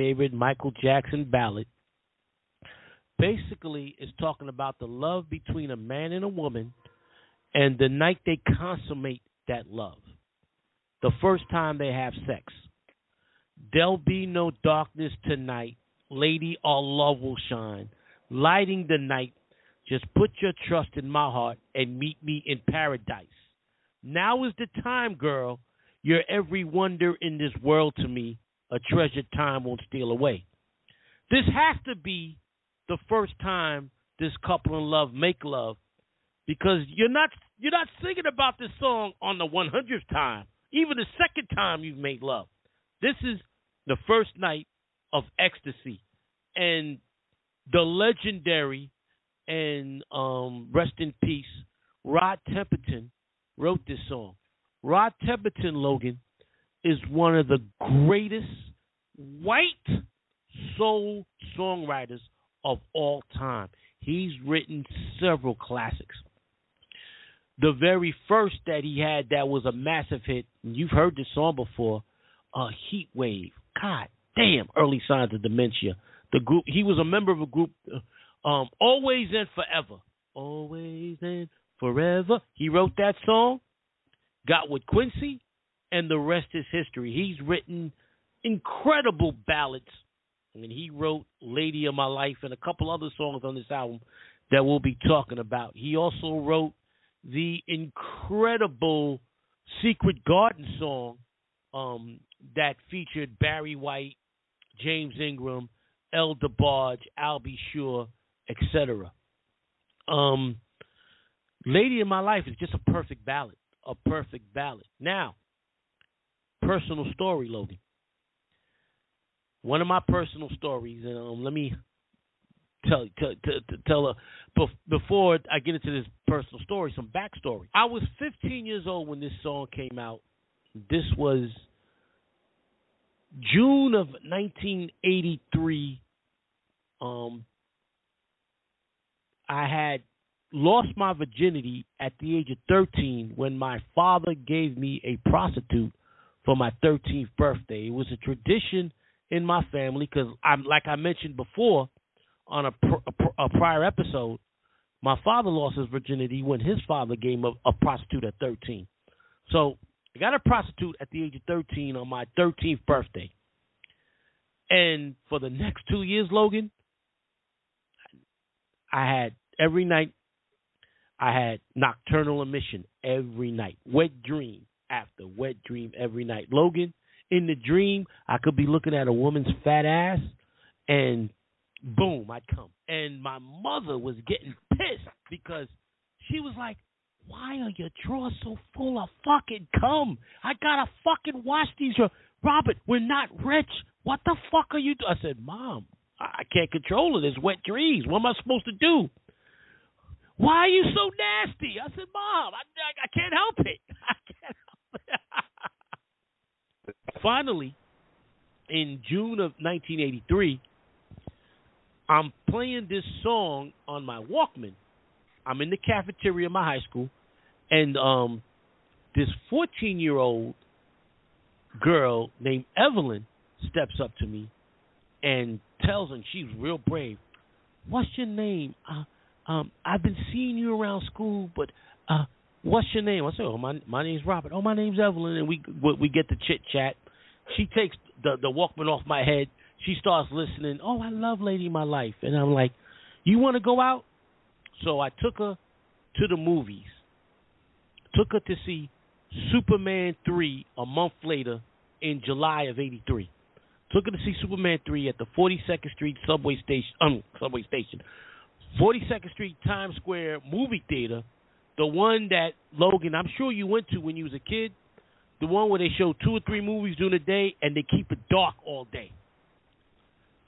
favorite Michael Jackson ballad, basically is talking about the love between a man and a woman and the night they consummate that love, the first time they have sex. There'll be no darkness tonight. Lady, our love will shine. Lighting the night, just put your trust in my heart and meet me in paradise. Now is the time, girl. You're every wonder in this world to me. A treasure time won't steal away. This has to be the first time this couple in love make love because you're not you're not singing about this song on the 100th time, even the second time you've made love. This is the first night of ecstasy, and the legendary and um, rest in peace Rod Temperton wrote this song. Rod Temperton Logan is one of the greatest white soul songwriters of all time. He's written several classics. The very first that he had that was a massive hit, and you've heard this song before, uh, Heat Wave. God damn, early signs of dementia. The group he was a member of a group uh, um, Always and Forever. Always and Forever. He wrote that song, got with Quincy, and the rest is history. He's written incredible ballads and he wrote Lady of My Life and a couple other songs on this album that we'll be talking about. He also wrote the incredible Secret Garden song um, that featured Barry White, James Ingram, El DeBarge, Albie Shore, etc. Um, Lady of My Life is just a perfect ballad, a perfect ballad. Now, personal story, Logan one of my personal stories, and um, let me tell tell tell, a, before I get into this personal story, some backstory. I was 15 years old when this song came out. This was June of 1983. Um, I had lost my virginity at the age of 13 when my father gave me a prostitute for my 13th birthday. It was a tradition in my family because I'm like I mentioned before on a, pr- a, pr- a, prior episode. My father lost his virginity when his father gave a, a prostitute at 13. So I got a prostitute at the age of 13 on my 13th birthday. And for the next two years, Logan, I had every night, I had nocturnal emission every night, wet dream after wet dream every night. Logan, in the dream, I could be looking at a woman's fat ass, and boom, I'd come. And my mother was getting pissed because she was like, "Why are your drawers so full of fucking cum? I gotta fucking wash these." Robert, we're not rich. What the fuck are you? Do-? I said, "Mom, I can't control it. It's wet dreams. What am I supposed to do?" Why are you so nasty? I said, "Mom, I, I, I can't help it. I can't help it." Finally, in June of 1983, I'm playing this song on my Walkman. I'm in the cafeteria of my high school, and um, this 14 year old girl named Evelyn steps up to me and tells him she's real brave. What's your name? Uh, um, I've been seeing you around school, but uh, what's your name? I say, oh, my my name's Robert. Oh, my name's Evelyn, and we we get to chit chat. She takes the the Walkman off my head. She starts listening. Oh, I love Lady My Life, and I'm like, you want to go out? So I took her to the movies. Took her to see Superman three a month later in July of '83. Took her to see Superman three at the 42nd Street subway station. Um, subway station. 42nd Street Times Square movie theater the one that Logan, I'm sure you went to when you was a kid, the one where they show two or three movies during the day and they keep it dark all day.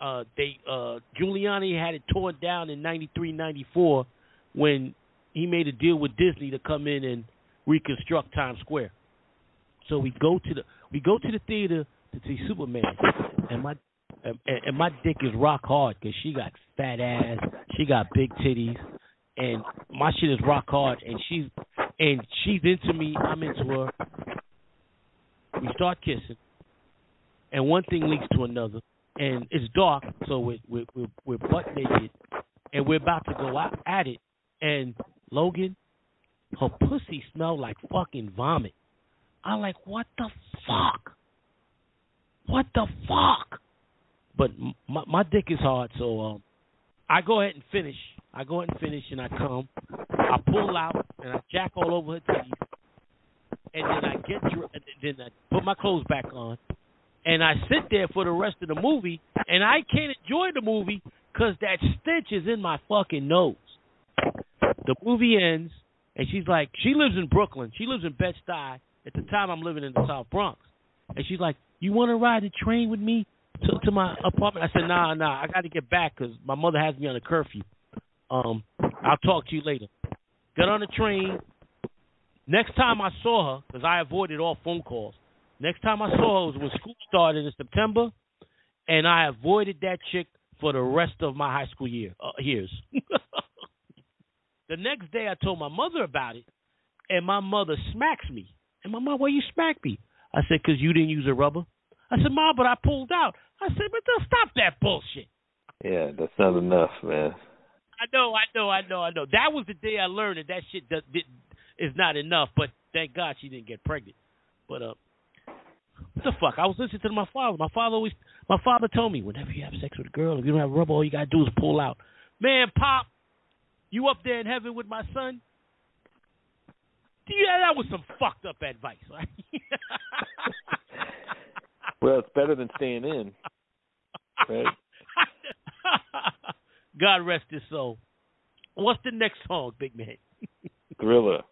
Uh, they uh, Giuliani had it torn down in '93, '94 when he made a deal with Disney to come in and reconstruct Times Square. So we go to the we go to the theater to see Superman, and my and, and my dick is rock hard because she got fat ass, she got big titties, and my shit is rock hard, and she's and she's into me, I'm into her. We start kissing, and one thing leads to another, and it's dark, so we're we're we're, we're butt naked, and we're about to go out at it, and Logan, her pussy smelled like fucking vomit. I'm like, what the fuck? What the fuck? But my my dick is hard, so um, I go ahead and finish I go ahead and finish, and I come. I pull out, and I jack all over her titties. and then I get then I put my clothes back on, and I sit there for the rest of the movie, and I can't enjoy the movie because that stench is in my fucking nose. The movie ends, and she's like, she lives in Brooklyn. She lives in Bed Stuy. At the time, I'm living in the South Bronx, and she's like, "You want to ride the train with me to to my apartment?" I said, "Nah, nah, I got to get back because my mother has me on a curfew. Um, I'll talk to you later." Got on the train. Next time I saw her, because I avoided all phone calls. Next time I saw her was when school started in September, and I avoided that chick for the rest of my high school year uh, years. the next day, I told my mother about it, and my mother smacks me. And my mom, why you smack me? I said, because you didn't use a rubber. I said, Mom, but I pulled out. I said, but don't stop that bullshit. Yeah, that's not enough, man. I know, I know, I know, I know. That was the day I learned that that shit does, did, is not enough. But thank God she didn't get pregnant. But uh, what the fuck? I was listening to my father. My father always, my father told me, whenever you have sex with a girl, if you don't have rubber, all you gotta do is pull out. Man, pop, you up there in heaven with my son? Yeah, that was some fucked up advice. Right? Well, it's better than staying in. Right? God rest his soul. What's the next song, big man? Thriller.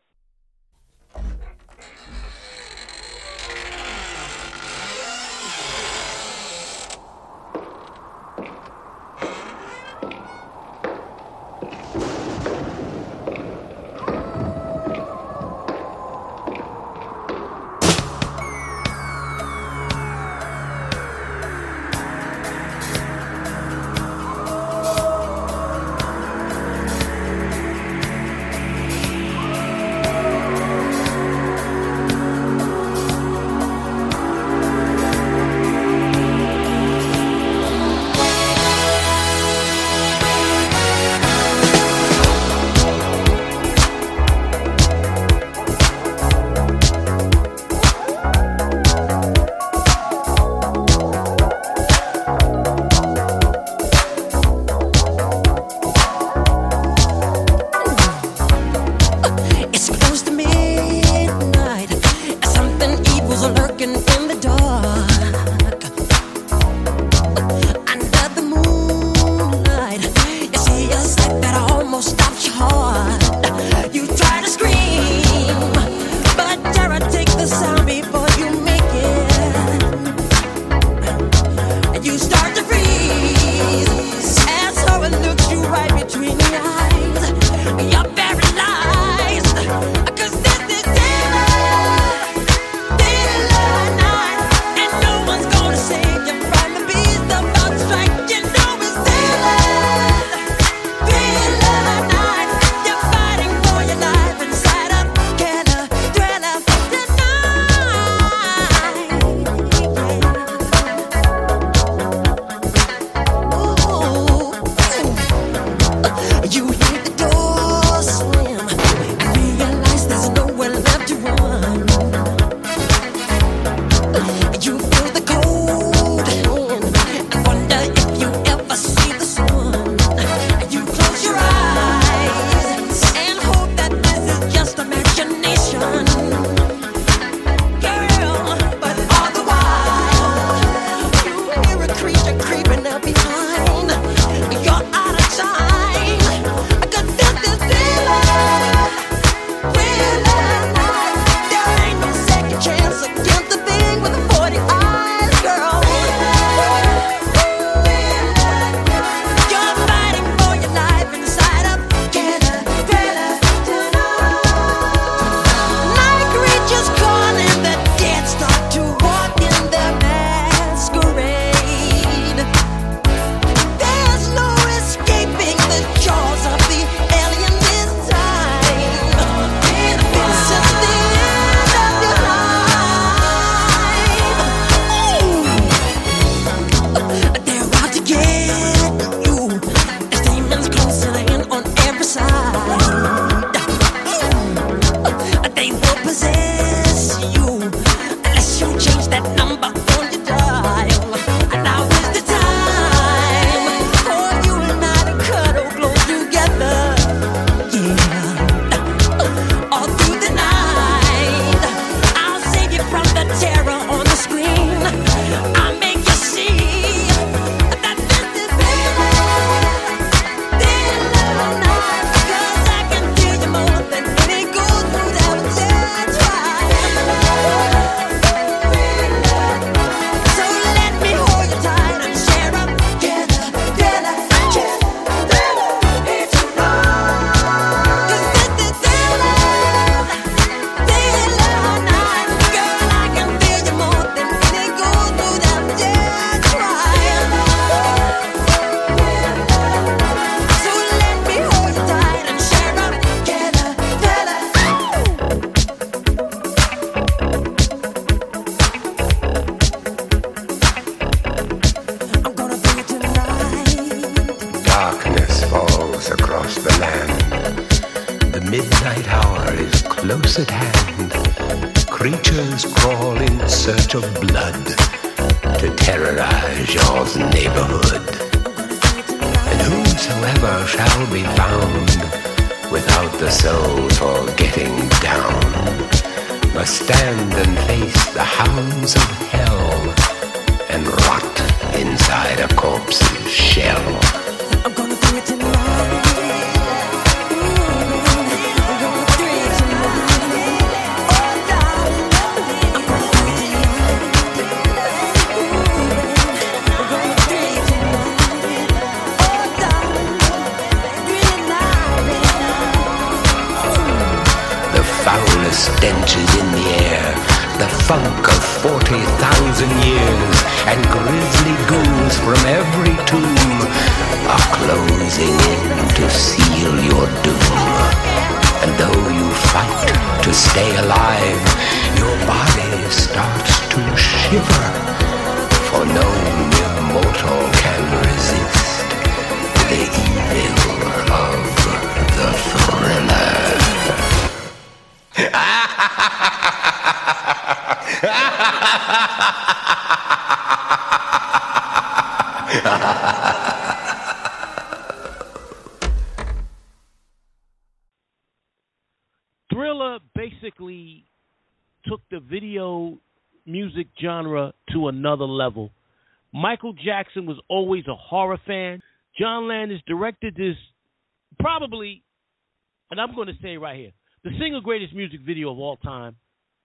Going to say right here, the single greatest music video of all time.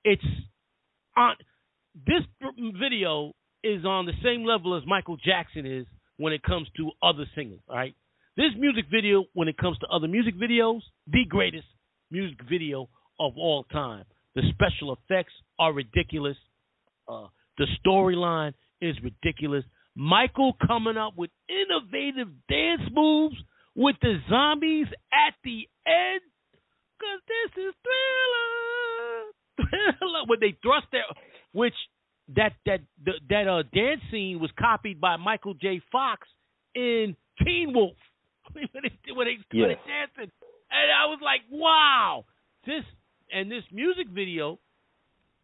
It's on this video is on the same level as Michael Jackson is when it comes to other singers. All right, this music video, when it comes to other music videos, the greatest music video of all time. The special effects are ridiculous. Uh, the storyline is ridiculous. Michael coming up with innovative dance moves with the zombies at the end. Cause this is thriller, thriller. When they thrust their, which that that the, that uh dance scene was copied by Michael J. Fox in Teen Wolf when they when they started Yes. dancing, and I was like, wow, this and this music video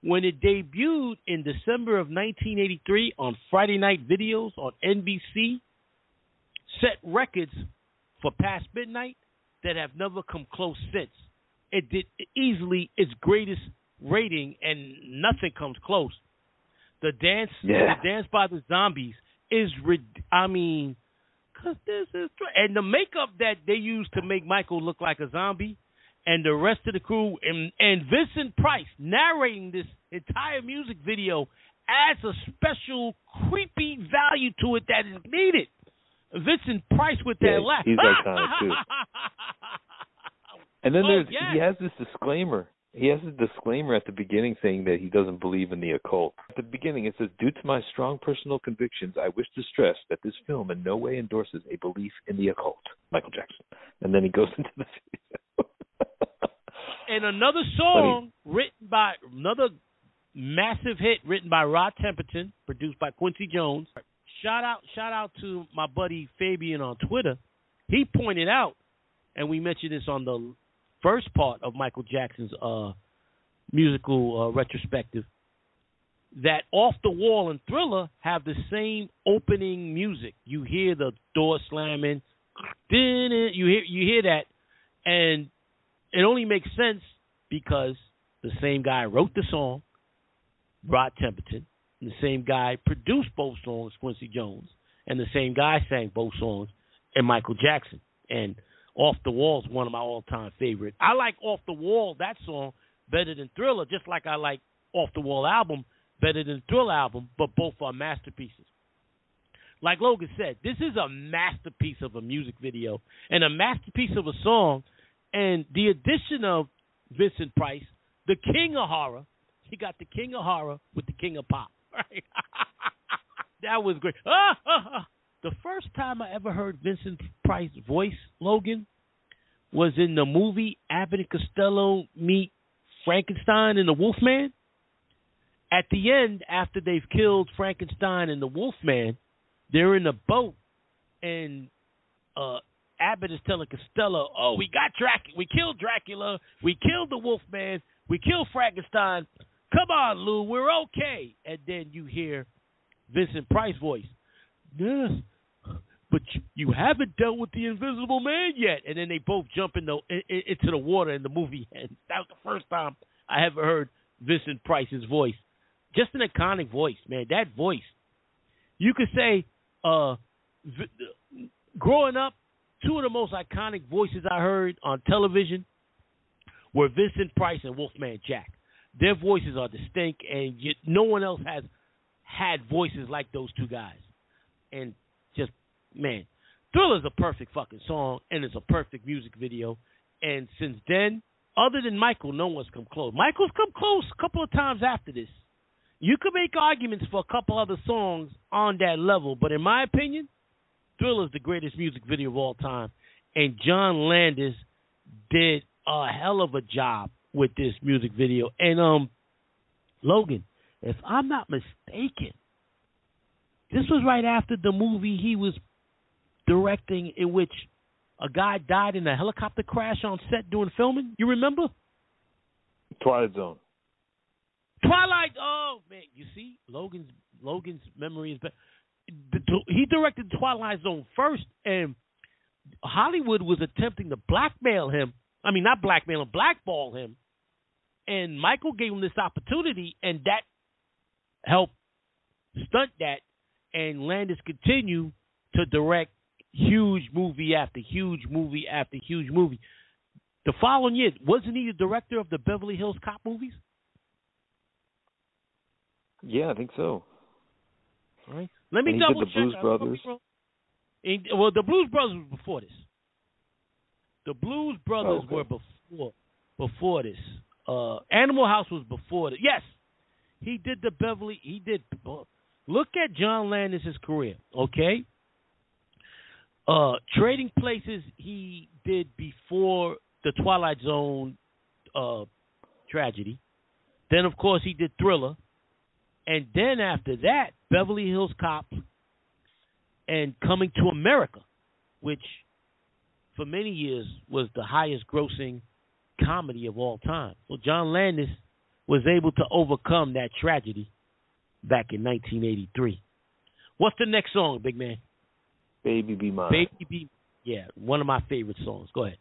when it debuted in December of 1983 on Friday Night Videos on NBC, set records for past midnight that have never come close since. It did easily its greatest rating, and nothing comes close. The dance, Yeah. the dance by the zombies is, I mean, cause this is, true. and the makeup that they used to make Michael look like a zombie, and the rest of the crew, and and Vincent Price narrating this entire music video adds a special creepy value to it that is needed. Vincent Price with that Yeah, laugh. he's iconic, too. And then Oh, there's yes. he has this disclaimer. He has a disclaimer at the beginning saying that he doesn't believe in the occult. At the beginning it says, Due to my strong personal convictions, I wish to stress that this film in no way endorses a belief in the occult. Michael Jackson. And then he goes into the video. and another song written by another massive hit written by Rod Temperton, produced by Quincy Jones. Shout out shout out to my buddy Fabian on Twitter. He pointed out, and we mentioned this on the first part of Michael Jackson's uh, musical uh, retrospective, that Off the Wall and Thriller have the same opening music. You hear the door slamming, Then you hear you hear that, and it only makes sense because the same guy wrote the song, Rod Temperton, the same guy produced both songs, Quincy Jones, and the same guy sang both songs, and Michael Jackson. And Off the Wall is one of my all-time favorite. I like Off the Wall that song better than Thriller, just like I like Off the Wall album better than Thriller album, but both are masterpieces. Like Logan said, this is a masterpiece of a music video and a masterpiece of a song. And the addition of Vincent Price, the king of horror, he got the king of horror with the king of pop. Right? that was great. The first time I ever heard Vincent Price's voice, Logan, was in the movie Abbott and Costello meet Frankenstein and the Wolfman. At the end, after they've killed Frankenstein and the Wolfman, they're in a boat, and uh, Abbott is telling Costello, "Oh, we got Dracula. We killed Dracula. We killed the Wolfman. We killed Frankenstein. Come on, Lou, we're okay. And then you hear Vincent Price voice. Yes, but you, haven't dealt with the Invisible Man yet. And then they both jump in the, in, in- into the water, and the movie ends. That was the first time I ever heard Vincent Price's voice. Just an iconic voice, man. That voice. You could say, uh, v- growing up, two of the most iconic voices I heard on television were Vincent Price and Wolfman Jack. Their voices are distinct, and you, no one else has had voices like those two guys. And man, Thriller's a perfect fucking song, and it's a perfect music video. And since then, other than Michael, no one's come close. Michael's come close a couple of times after this. You could make arguments for a couple other songs on that level, but in my opinion, Thriller's the greatest music video of all time. And John Landis did a hell of a job with this music video. And um Logan, if I'm not mistaken, this was right after the movie he was directing in which a guy died in a helicopter crash on set during filming. You remember? Twilight Zone. Twilight. Oh man, you see, Logan's Logan's memory is better. He directed Twilight Zone first, and Hollywood was attempting to blackmail him. I mean, not blackmail him, blackball him. And Michael gave him this opportunity, and that helped stunt that. And Landis continued to direct huge movie after huge movie after huge movie. The following year, wasn't he the director of the Beverly Hills Cop movies? Yeah, I think so. Right. Let me And he did double the check. Blues I could be Brothers. And- well, the Blues Brothers was before this. The Blues Brothers okay. were before before this. Uh, Animal House was before this. Yes, he did the Beverly. He did. Look at John Landis' career. Okay. Uh, Trading Places he did before the Twilight Zone uh, tragedy. Then of course he did Thriller, and then after that Beverly Hills Cop and Coming to America, which for many years was the highest grossing comedy of all time. So John Landis was able to overcome that tragedy back in 1983. What's the next song, big man? Baby Be Mine. Baby Be Yeah, one of my favorite songs. Go ahead.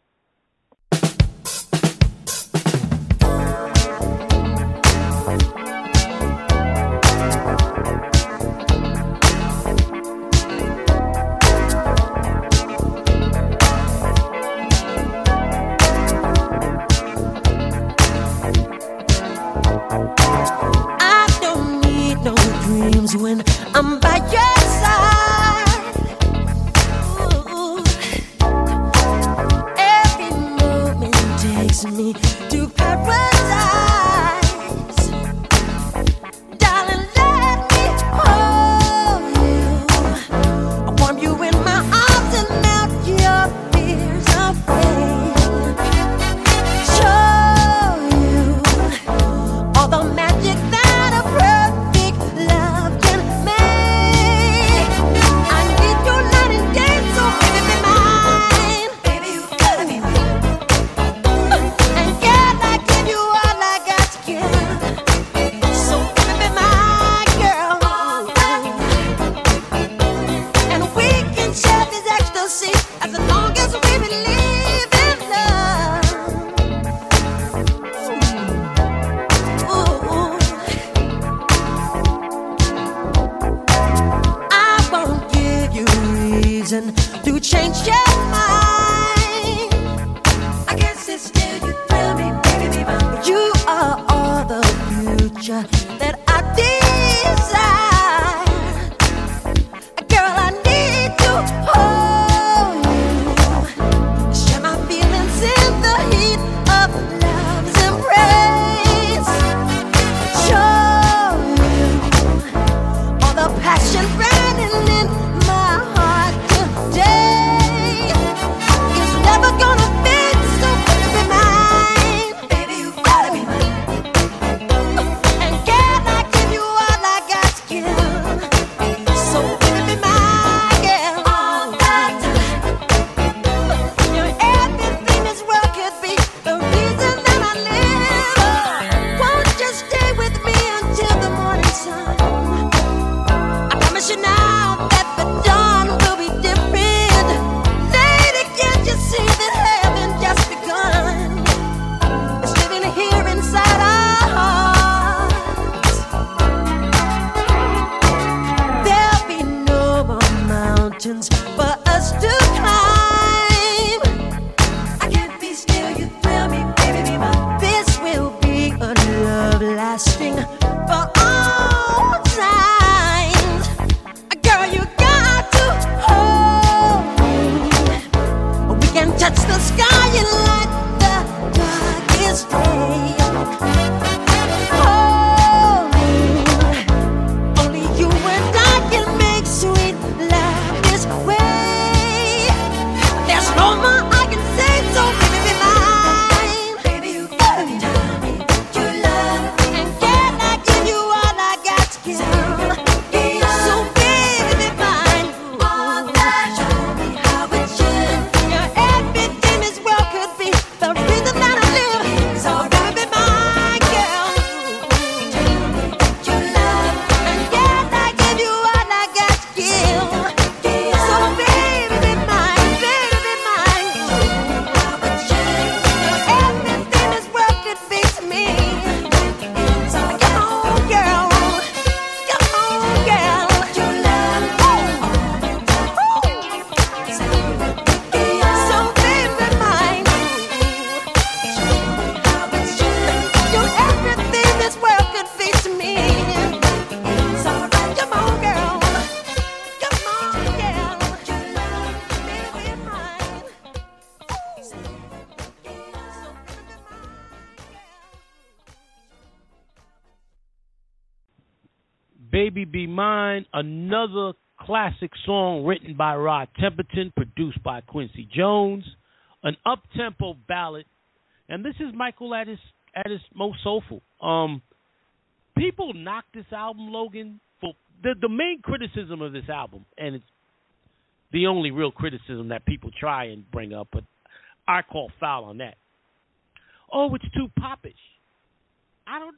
Classic song written by Rod Temperton, produced by Quincy Jones, an up-tempo ballad, and this is Michael at his at his most soulful. Um, people knock this album, Logan, for the the main criticism of this album, and it's the only real criticism that people try and bring up, but I call foul on that. Oh, it's too popish. I don't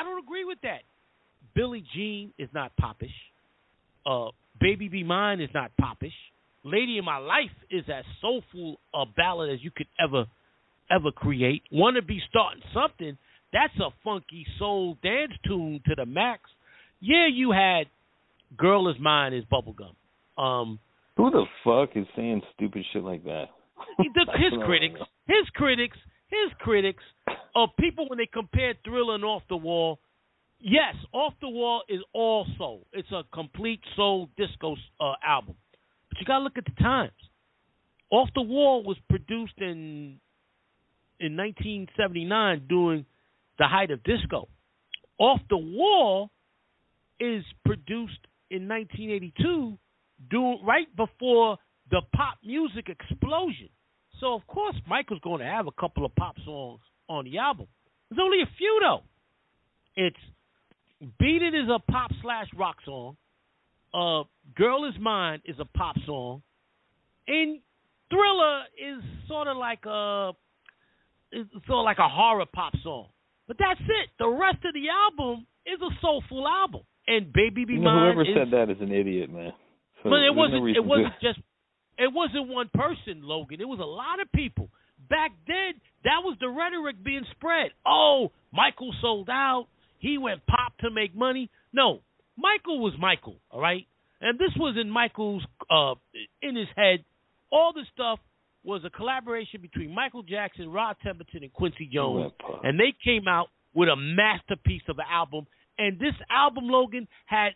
I don't agree with that. Billie Jean is not popish. Uh, Baby Be Mine is not popish. Lady in My Life is as soulful a ballad as you could ever ever create. Wanna Be Starting Something, that's a funky soul dance tune to the max. Yeah, you had Girl Is Mine is bubblegum. Um Who the fuck is saying stupid shit like that? the, his critics, his critics, his critics are people when they compare Thriller and Off the Wall. Yes, Off the Wall is all soul. It's a complete soul disco uh, album. But you got to look at the times. Off the Wall was produced in in 1979 during the height of disco. Off the Wall is produced in 1982 doing right before the pop music explosion. So of course Michael's going to have a couple of pop songs on the album. There's only a few though. It's Beat It is a pop slash rock song. Uh, Girl Is Mine is a pop song. And Thriller is sort of like a sort of like a horror pop song. But that's it. The rest of the album is a soulful album. And Baby Be You know, Mine whoever is said that is an idiot, man. So but it wasn't. reason it wasn't just. It wasn't one person, Logan. It was a lot of people. Back then, that was the rhetoric being spread. Oh, Michael sold out. He went pop to make money. No, Michael was Michael. All right, and this was in Michael's uh in his head. All the stuff was a collaboration between Michael Jackson, Rod Temperton, and Quincy Jones, and they came out with a masterpiece of an album. And this album, Logan, had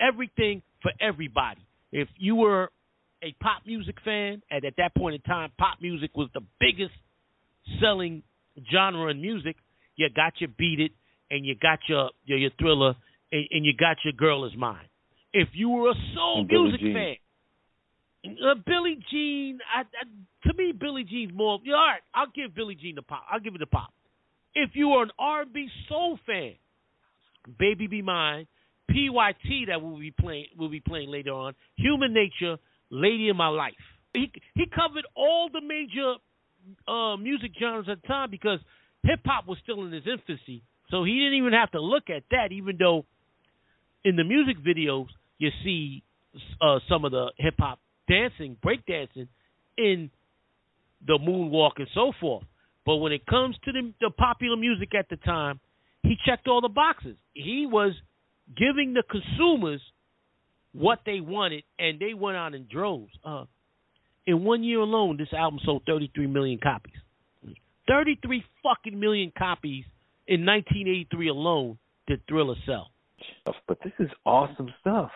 everything for everybody. If you were a pop music fan, and at that point in time, pop music was the biggest selling genre in music, you got your Beat It, and you got your your, your Thriller, and, and you got your Girl Is Mine. If you were a soul music Jean. fan, uh, Billie Jean, I, I, to me, Billie Jean's more. Yeah, all right, I'll give Billie Jean the pop. I'll give it the pop. If you are an R&B soul fan, Baby Be Mine, PYT that we'll be playing will be playing later on, Human Nature, Lady in My Life. He he covered all the major uh, music genres at the time because hip hop was still in its infancy, so he didn't even have to look at that, even though in the music videos you see uh, some of the hip hop dancing, break dancing, in the moonwalk and so forth. But when it comes to the, the popular music at the time, he checked all the boxes. He was giving the consumers what they wanted, and they went out in droves. Uh, in one year alone, this album sold 33 million copies. 33 fucking million copies in 1983 alone did Thriller sell. But this is awesome stuff.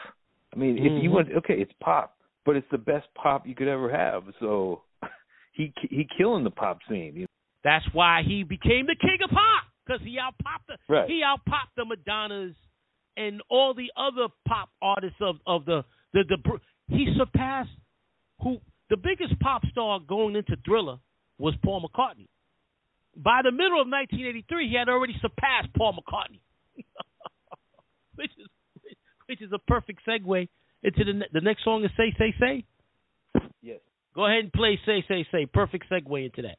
I mean, if mm-hmm. you want, okay, it's pop, but it's the best pop you could ever have. So he he killing the pop scene. That's why he became the king of pop because he outpopped the right. he outpopped the Madonnas and all the other pop artists of of the the, the he surpassed who the biggest pop star going into Thriller was Paul McCartney by the middle of 1983, he had already surpassed Paul McCartney, which is which is a perfect segue into the the next song is "Say Say Say." Yes. Go ahead and play "Say Say Say." Perfect segue into that.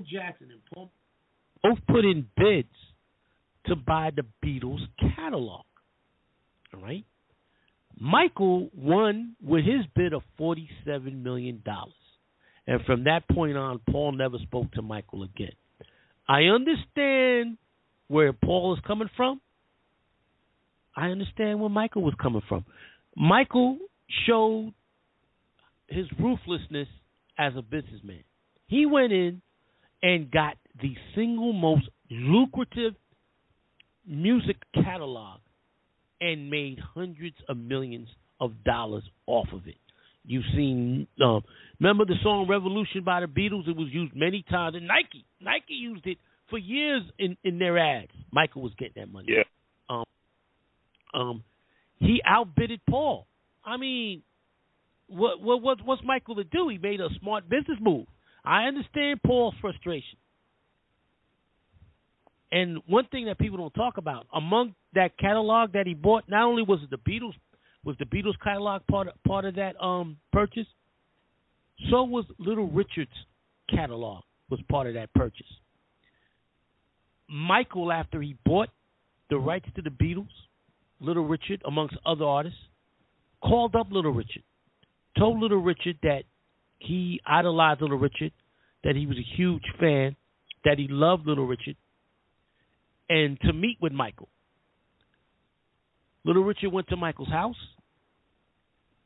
Michael Jackson and Paul both put in bids to buy the Beatles catalog. All right? Michael won with his bid of $47 million. And from that point on, Paul never spoke to Michael again. I understand where Paul is coming from. I understand where Michael was coming from. Michael showed his ruthlessness as a businessman. He went in and got the single most lucrative music catalog and made hundreds of millions of dollars off of it. You've seen, um, remember the song "Revolution" by the Beatles? It was used many times, and Nike, Nike used it for years in in their ads. Michael was getting that money. Yeah. Um, um, he outbidded Paul. I mean, what what what what's Michael to do? He made a smart business move. I understand Paul's frustration. And one thing that people don't talk about among that catalog that he bought, not only was it the Beatles, was the Beatles catalog part of, part of that um purchase. So was Little Richard's catalog was part of that purchase. Michael, after he bought the rights to the Beatles, Little Richard, amongst other artists, called up Little Richard, told Little Richard that he idolized Little Richard, that he was a huge fan, that he loved Little Richard, and to meet with Michael. Little Richard went to Michael's house.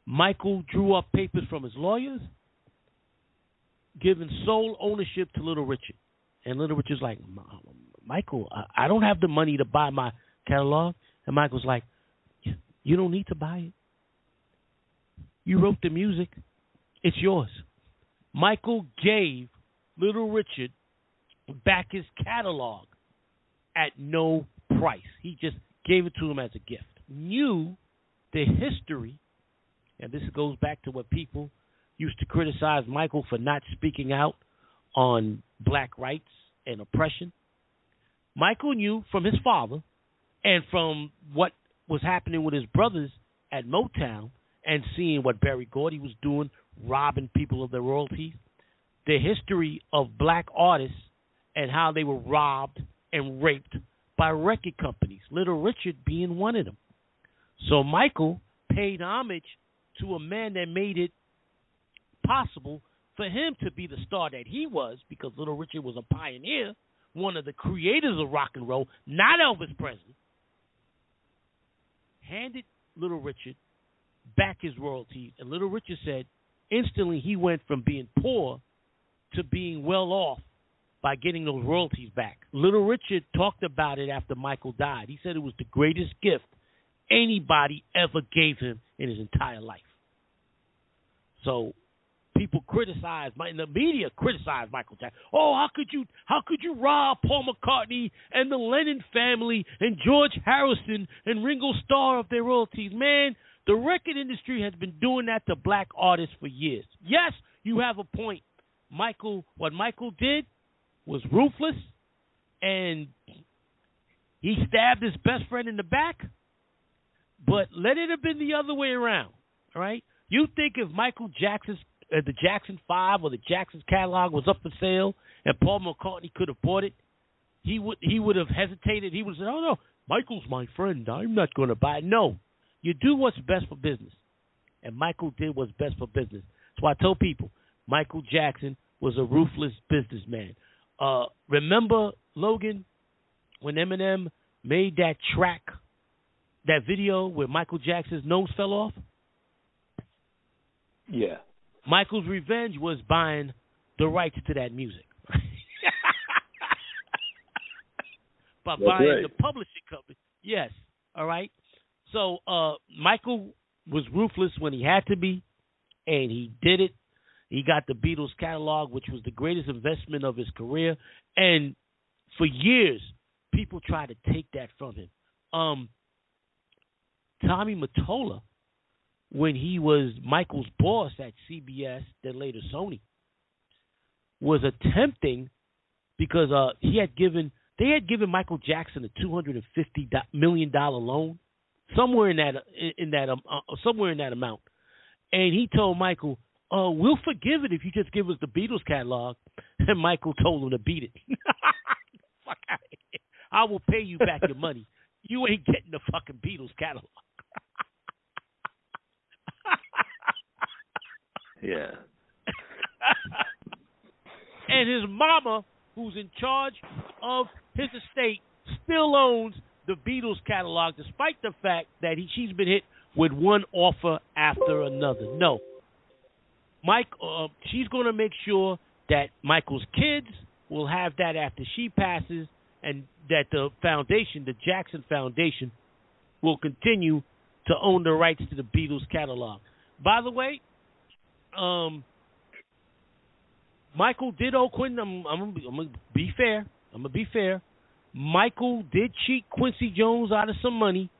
Michael drew up papers from his lawyers, giving sole ownership to Little Richard. And Little Richard's like, Michael, I don't have the money to buy my catalog. And Michael's like, You don't need to buy it. You wrote the music, it's yours. Michael gave Little Richard back his catalog at no price. He just gave it to him as a gift. Knew the history, and this goes back to what people used to criticize Michael for not speaking out on black rights and oppression. Michael knew from his father and from what was happening with his brothers at Motown and seeing what Berry Gordy was doing, robbing people of their royalties, the history of black artists and how they were robbed and raped by record companies, Little Richard being one of them. So Michael paid homage to a man that made it possible for him to be the star that he was because Little Richard was a pioneer, one of the creators of rock and roll, not Elvis Presley. Handed Little Richard back his royalties, and Little Richard said instantly he went from being poor to being well off by getting those royalties back. Little Richard talked about it after Michael died. He said it was the greatest gift anybody ever gave him in his entire life. So people criticize my the media criticize Michael Jackson. Oh, how could you how could you rob Paul McCartney and the Lennon family and George Harrison and Ringo Starr of their royalties? Man, the record industry has been doing that to black artists for years. Yes, you have a point. Michael what Michael did was ruthless and he stabbed his best friend in the back. But let it have been the other way around. All right? You think if Michael Jackson's uh, the Jackson Five or the Jackson's catalog was up for sale and Paul McCartney could have bought it, he would he would have hesitated. He would have said, "Oh no, Michael's my friend. I'm not going to buy it." No, you do what's best for business, and Michael did what's best for business. So I tell people, Michael Jackson was a ruthless businessman. Uh, remember Logan when Eminem made that track, that video where Michael Jackson's nose fell off? Yeah. Michael's revenge was buying the rights to that music. By That's buying right. the publishing company. Yes. All right. So uh Michael was ruthless when he had to be, and he did it. He got the Beatles catalog, which was the greatest investment of his career. And for years, people tried to take that from him. Um Tommy Mottola, when he was Michael's boss at CBS, then later Sony, was attempting because uh, he had given they had given Michael Jackson a two hundred and fifty million dollar loan, somewhere in that in that um, uh, somewhere in that amount, and he told Michael, "Uh, we'll forgive it if you just give us the Beatles catalog." And Michael told him to beat it. Fuck out of here. I will pay you back your money. You ain't getting the fucking Beatles catalog. Yeah. and his mama, who's in charge of his estate, still owns the Beatles catalog, despite the fact that he, she's been hit with one offer after another. No, Mike, uh, she's going to make sure that Michael's kids will have that after she passes, and that the foundation, the Jackson Foundation, will continue to own the rights to the Beatles catalog. By the way, um, Michael did owe Quentin. I'm, I'm, I'm gonna be fair. I'm gonna be fair. Michael did cheat Quincy Jones out of some money,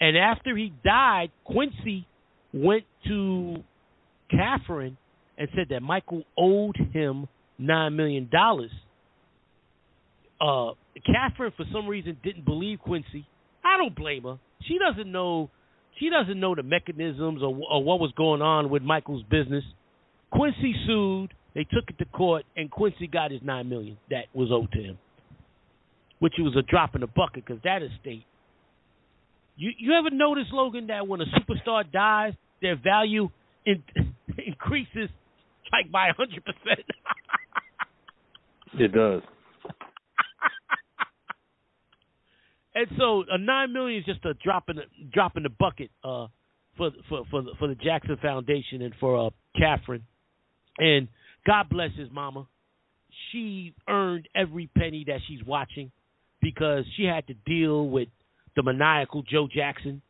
and after he died, Quincy went to Katherine and said that Michael owed him nine million dollars. Uh, Katherine, for some reason, didn't believe Quincy. I don't blame her. She doesn't know. She doesn't know the mechanisms or, or what was going on with Michael's business. Quincy sued. They took it to court, and Quincy got his nine million that was owed to him, which was a drop in the bucket because that estate. You you ever notice, Logan, that when a superstar dies, their value in, increases like by a hundred percent? It does. And so a nine million is just a drop in the drop in the bucket uh, for for for the, for the Jackson Foundation and for uh, Katherine. And God bless his mama. She earned every penny that she's watching because she had to deal with the maniacal Joe Jackson,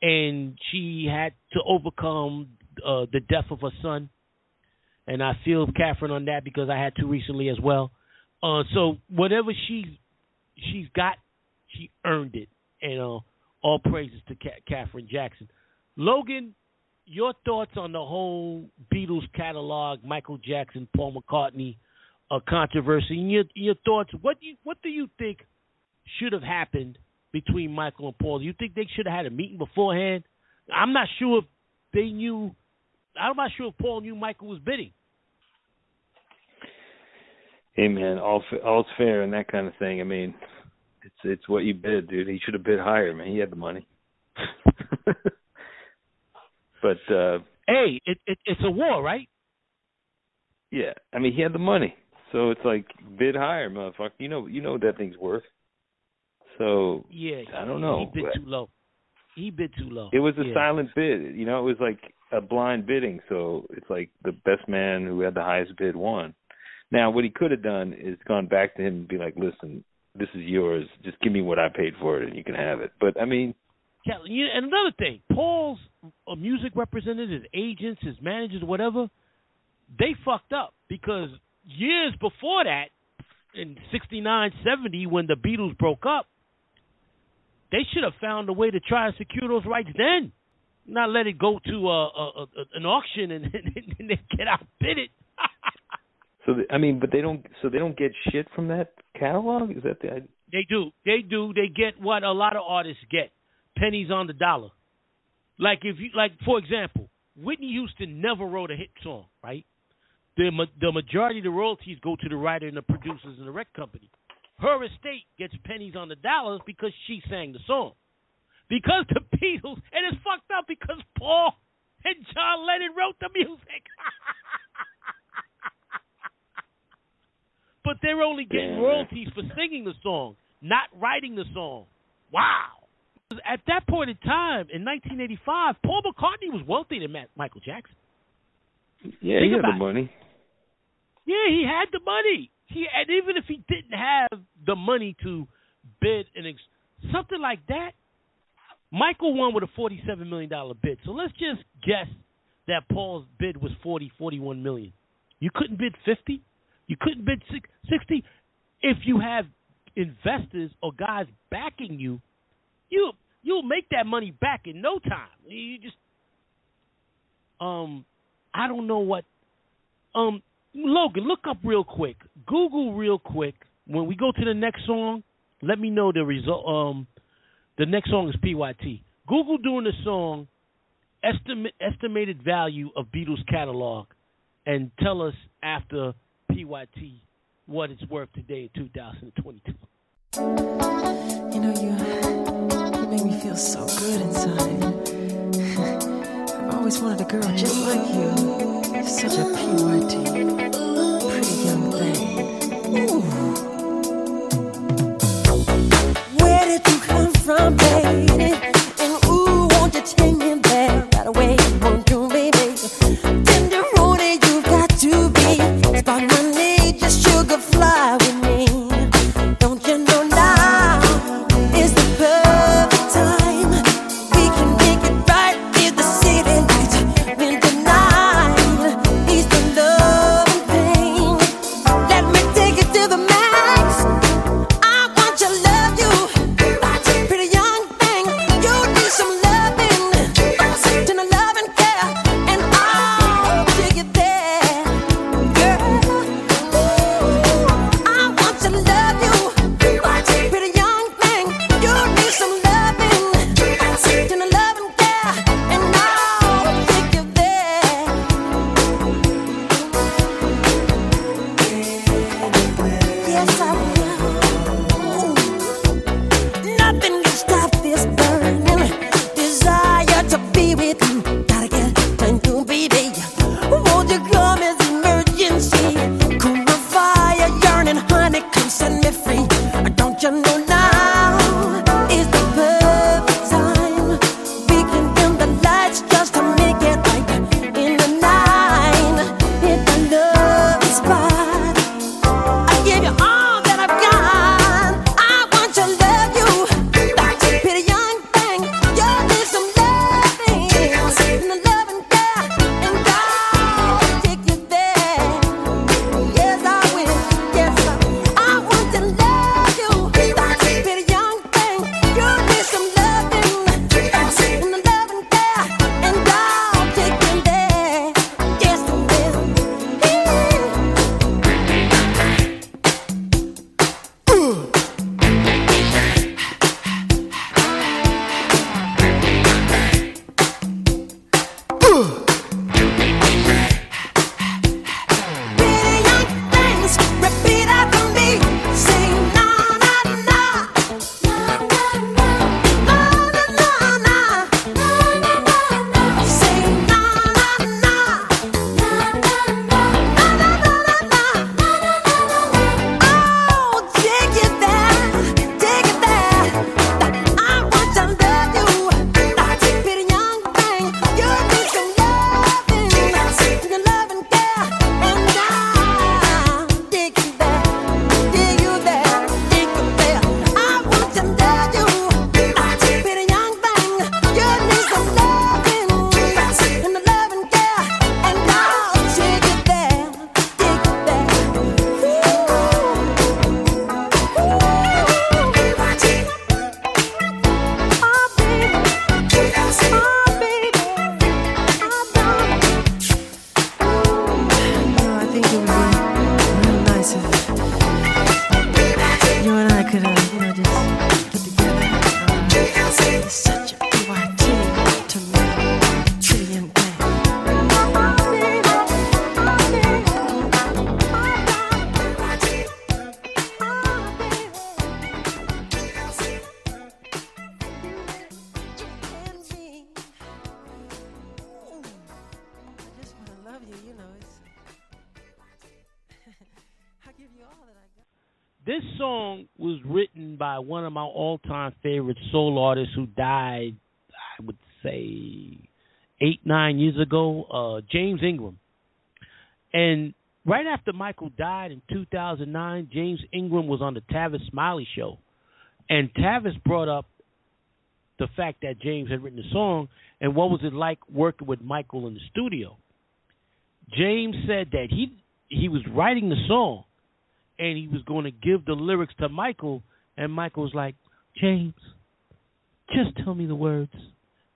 and she had to overcome uh, the death of her son. And I feel Katherine on that because I had to recently as well. Uh, so whatever she's she's got she earned it. And uh, all praises to Ca- Katherine Jackson. Logan, your thoughts on the whole Beatles catalog, Michael Jackson, Paul McCartney uh, controversy, and your your thoughts. What do you, what do you think should have happened between Michael and Paul? Do you think they should have had a meeting beforehand? I'm not sure if they knew. I'm not sure if Paul knew Michael was bidding. Hey man, all all's fair and that kind of thing. I mean, it's it's what you bid, dude. He should have bid higher, man. He had the money. but uh Hey, it, it it's a war, right? yeah, I mean he had the money. So it's like bid higher, motherfucker. You know you know what that thing's worth. So Yeah, I don't know. He bid too low. He bid too low. it was a Yeah. silent bid. You know, it was like a blind bidding. So it's like the best man who had the highest bid won. Now, what he could have done is gone back to him and be like, "Listen, this is yours. Just give me what I paid for it, and you can have it." But I mean, Yeah, and another thing, Paul's music representatives, his agents, his managers, whatever, they fucked up because years before that, in '69, '70, when the Beatles broke up, they should have found a way to try and secure those rights then, not let it go to a, a, a an auction and, and they get outbid it. so the, I mean, but they don't. So they don't get shit from that catalog. Is that the? idea? They do. They do. They get what a lot of artists get. Pennies on the dollar. Like if you like for example, Whitney Houston never wrote a hit song, right? The the majority of the royalties go to the writer and the producers and the record company. Her estate gets pennies on the dollars because she sang the song. Because the Beatles and it's fucked up because Paul and John Lennon wrote the music. but they're only getting royalties for singing the song, not writing the song. Wow. At that point in time, in 1985, Paul McCartney was wealthier than Ma- Michael Jackson. Yeah, Think he had the it. money. Yeah, he had the money. He and even if he didn't have the money to bid an ex- something like that, Michael won with a forty-seven million dollar bid. So let's just guess that Paul's bid was forty, forty-one million. You couldn't bid fifty. You couldn't bid sixty. If you have investors or guys backing you, you you'll make that money back in no time. You just um, I don't know what um Logan, look up real quick. Google real quick. When we go to the next song, let me know the result. Um, the next song is PYT. Google doing the song, estimate estimated value of Beatles catalog, and tell us after PYT what it's worth today in 2022. You know, you, you make me feel so good inside. always wanted a girl just like you. Such a purity. of my all time favorite soul artists who died, I would say, eight, nine years ago, uh, James Ingram. And right after Michael died in 2009, James Ingram was on the Tavis Smiley show. And Tavis brought up the fact that James had written the song and what was it like working with Michael in the studio. James said that he he was writing the song and he was going to give the lyrics to Michael and Michael's like, James, just tell me the words.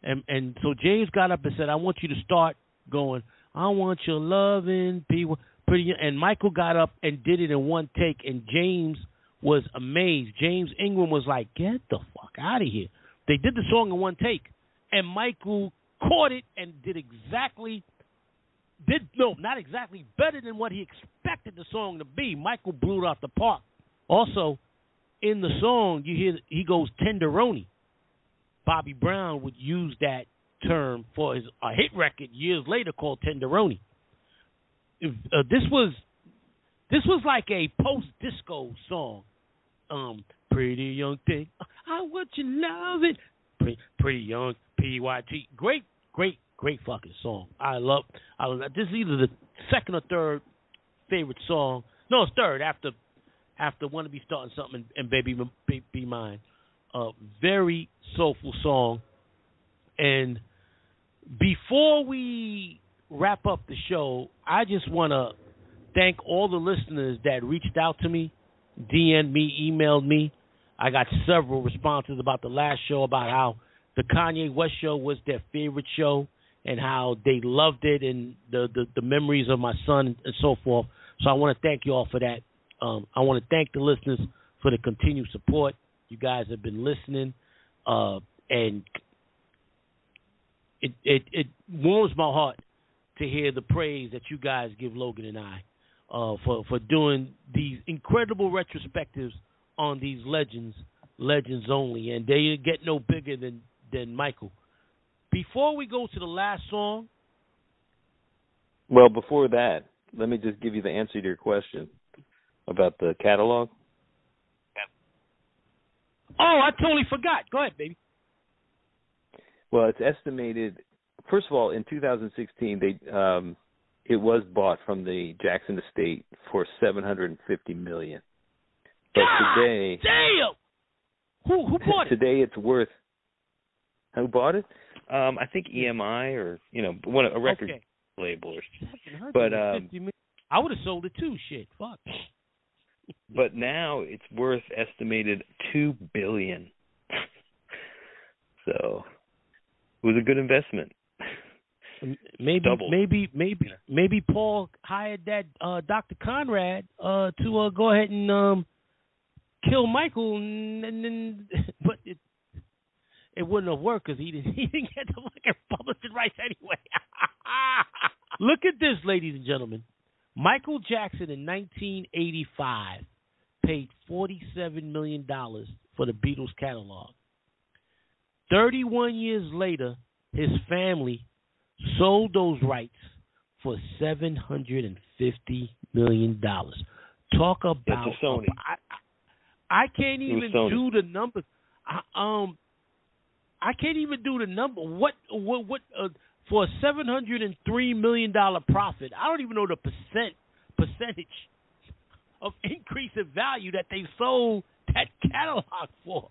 And and so James got up and said, I want you to start going. I want your loving people. Pretty and Michael got up and did it in one take, and James was amazed. James Ingram was like, "Get the fuck out of here!" They did the song in one take, and Michael caught it and did exactly did no, not exactly better than what he expected the song to be. Michael blew it off the park. Also, in the song, you hear he goes tenderoni. Bobby Brown would use that term for his a hit record years later called Tenderoni. If, uh, this was this was like a post disco song. Um, pretty young thing, I want you love it. Pretty, pretty young, PYT, great, great, great fucking song. I love. I love, this is either the second or third favorite song. No, it's third after after Wanna Be Starting Something and Baby Be, Mine. A very soulful song. And before we wrap up the show, I just want to thank all the listeners that reached out to me, DM'd me, emailed me. I got several responses about the last show about how the Kanye West show was their favorite show and how they loved it and the the, the memories of my son and so forth. So I want to thank you all for that. Um, I want to thank the listeners for the continued support. You guys have been listening, uh, and it, it it warms my heart to hear the praise that you guys give Logan and I uh, for for doing these incredible retrospectives on these legends, legends only, and they get no bigger than than Michael. Before we go to the last song, Well, before that, let me just give you the answer to your question about the catalog. oh, I totally forgot. Go ahead, baby. Well, it's estimated. First of all, in 2016, they um, it was bought from the Jackson estate for 750 million. But God today, damn. Who who bought it? today it's worth. Who bought it? Um, I think EMI or you know one a record Okay. label or Fucking heard But, um, I would have sold it too. Shit, fuck. But now it's worth estimated two billion. so it was a good investment. Maybe, Doubled. maybe, maybe, maybe Paul hired that uh, Dr. Conrad uh, to uh, go ahead and um, kill Michael, and, and then, but it it wouldn't have worked because he didn't he didn't get the fucking publishing rights anyway. Look at this, ladies and gentlemen. Michael Jackson in 1985 paid 47 million dollars for the Beatles catalog. 31 years later, his family sold those rights for 750 million dollars. Talk about It's a Sony. I, I, I can't even do the numbers. I, um, I can't even do the number. What what what uh, for a 703 million dollar profit? I don't even know the percent percentage of increase in value that they sold that catalog for.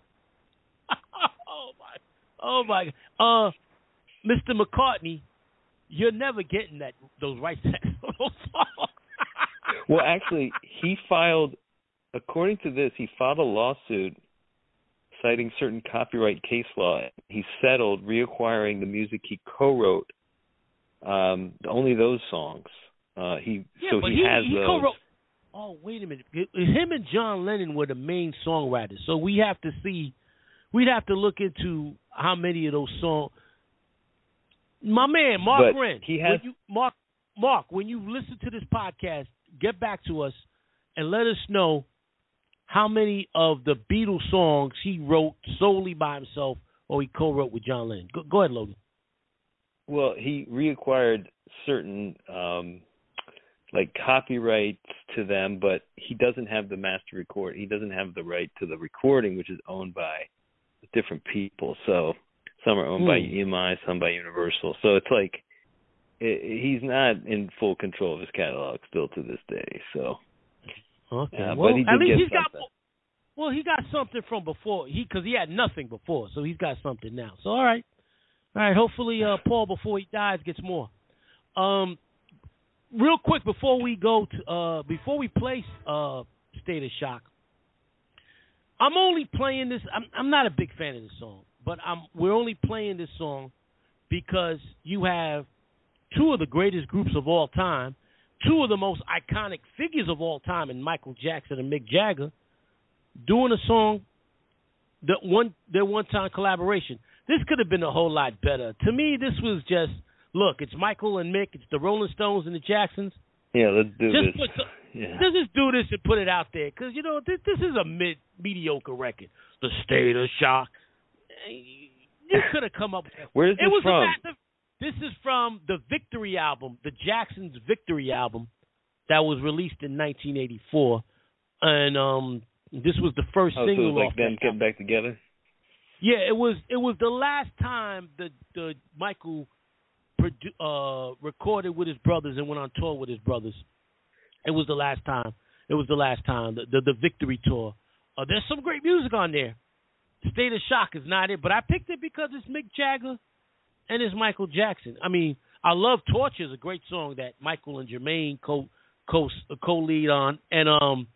oh my, oh my, uh, Mr. McCartney, you're never getting that those rights. Well, actually, he filed, according to this, he filed a lawsuit citing certain copyright case law. He settled reacquiring the music he co-wrote, um, only those songs. Uh, he yeah, so he, he, has he those. co-wrote. Oh wait a minute, him and John Lennon were the main songwriters, so we have to see. We'd have to look into how many of those songs. My man, Mark But Wren. he has- you, Mark. Mark, when you listen to this podcast, get back to us and let us know how many of the Beatles songs he wrote solely by himself or he co-wrote with John Lennon. Go, go ahead, Logan. Well, he reacquired certain um like copyrights to them, but he doesn't have the master record. He doesn't have the right to the recording, which is owned by different people. So some are owned by Hmm. EMI, some by Universal. So it's like i he's not in full control of his catalog still to this day. So Okay. Yeah, but well, he at least he's got. Well, he got something from before. He because he had nothing before, so he's got something now. So all right, all right. Hopefully, uh, Paul before he dies gets more. Um, real quick before we go to uh before we play uh State of Shock. I'm only playing this. I'm I'm not a big fan of this song, but I'm we're only playing this song because you have two of the greatest groups of all time two of the most iconic figures of all time in Michael Jackson and Mick Jagger doing a song that one their one time collaboration. This could have been a whole lot better. To me, this was just look, it's Michael and Mick, it's the Rolling Stones and the Jacksons. yeah, let's do Just this. put yeah. Let's just do this and put it out there because you know this this is a mid mediocre record. The State of Shock. Eh, you could have come up. Where's it this was from? A massive, this is from the Victory album, the Jacksons Victory album, that was released in 1984, and um, this was the first Oh, so single was like them that getting back together. yeah, it was it was the last time the the Michael produ- uh recorded with his brothers and went on tour with his brothers. It was the last time. It was the last time the the, the victory tour. Uh, there's some great music on there. State of Shock is not it, but I picked it because it's Mick Jagger and it's Michael Jackson. I mean, I love Torture is a great song that Michael and Jermaine co co co lead on, and um,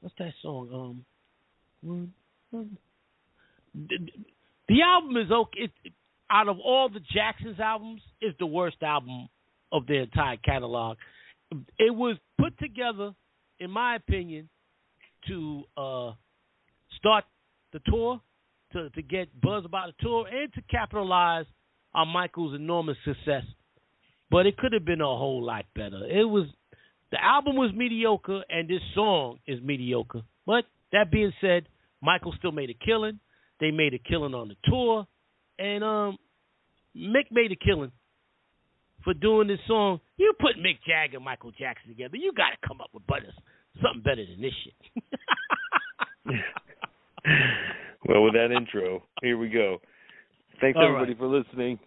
what's that song? Um, the, the album is okay. It, out of all the Jacksons albums, it's the worst album of their entire catalog. It was put together, in my opinion, to uh, start the tour, to to get buzz about the tour, and to capitalize on Michael's enormous success. But it could have been a whole lot better. It was the album was mediocre, and this song is mediocre. But that being said, Michael still made a killing. They made a killing on the tour, and um, Mick made a killing for doing this song. You put Mick Jagger and Michael Jackson together, you got to come up with better, something better than this shit. Well, with that intro, here we go. Thanks All everybody right. for listening,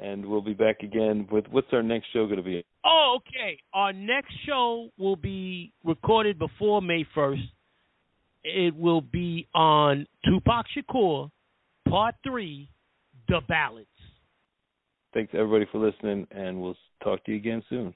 and we'll be back again with what's our next show going to be? Oh, okay. Our next show will be recorded before May 1st. It will be on Tupac Shakur, Part 3, The Ballads. Thanks everybody for listening, and we'll talk to you again soon.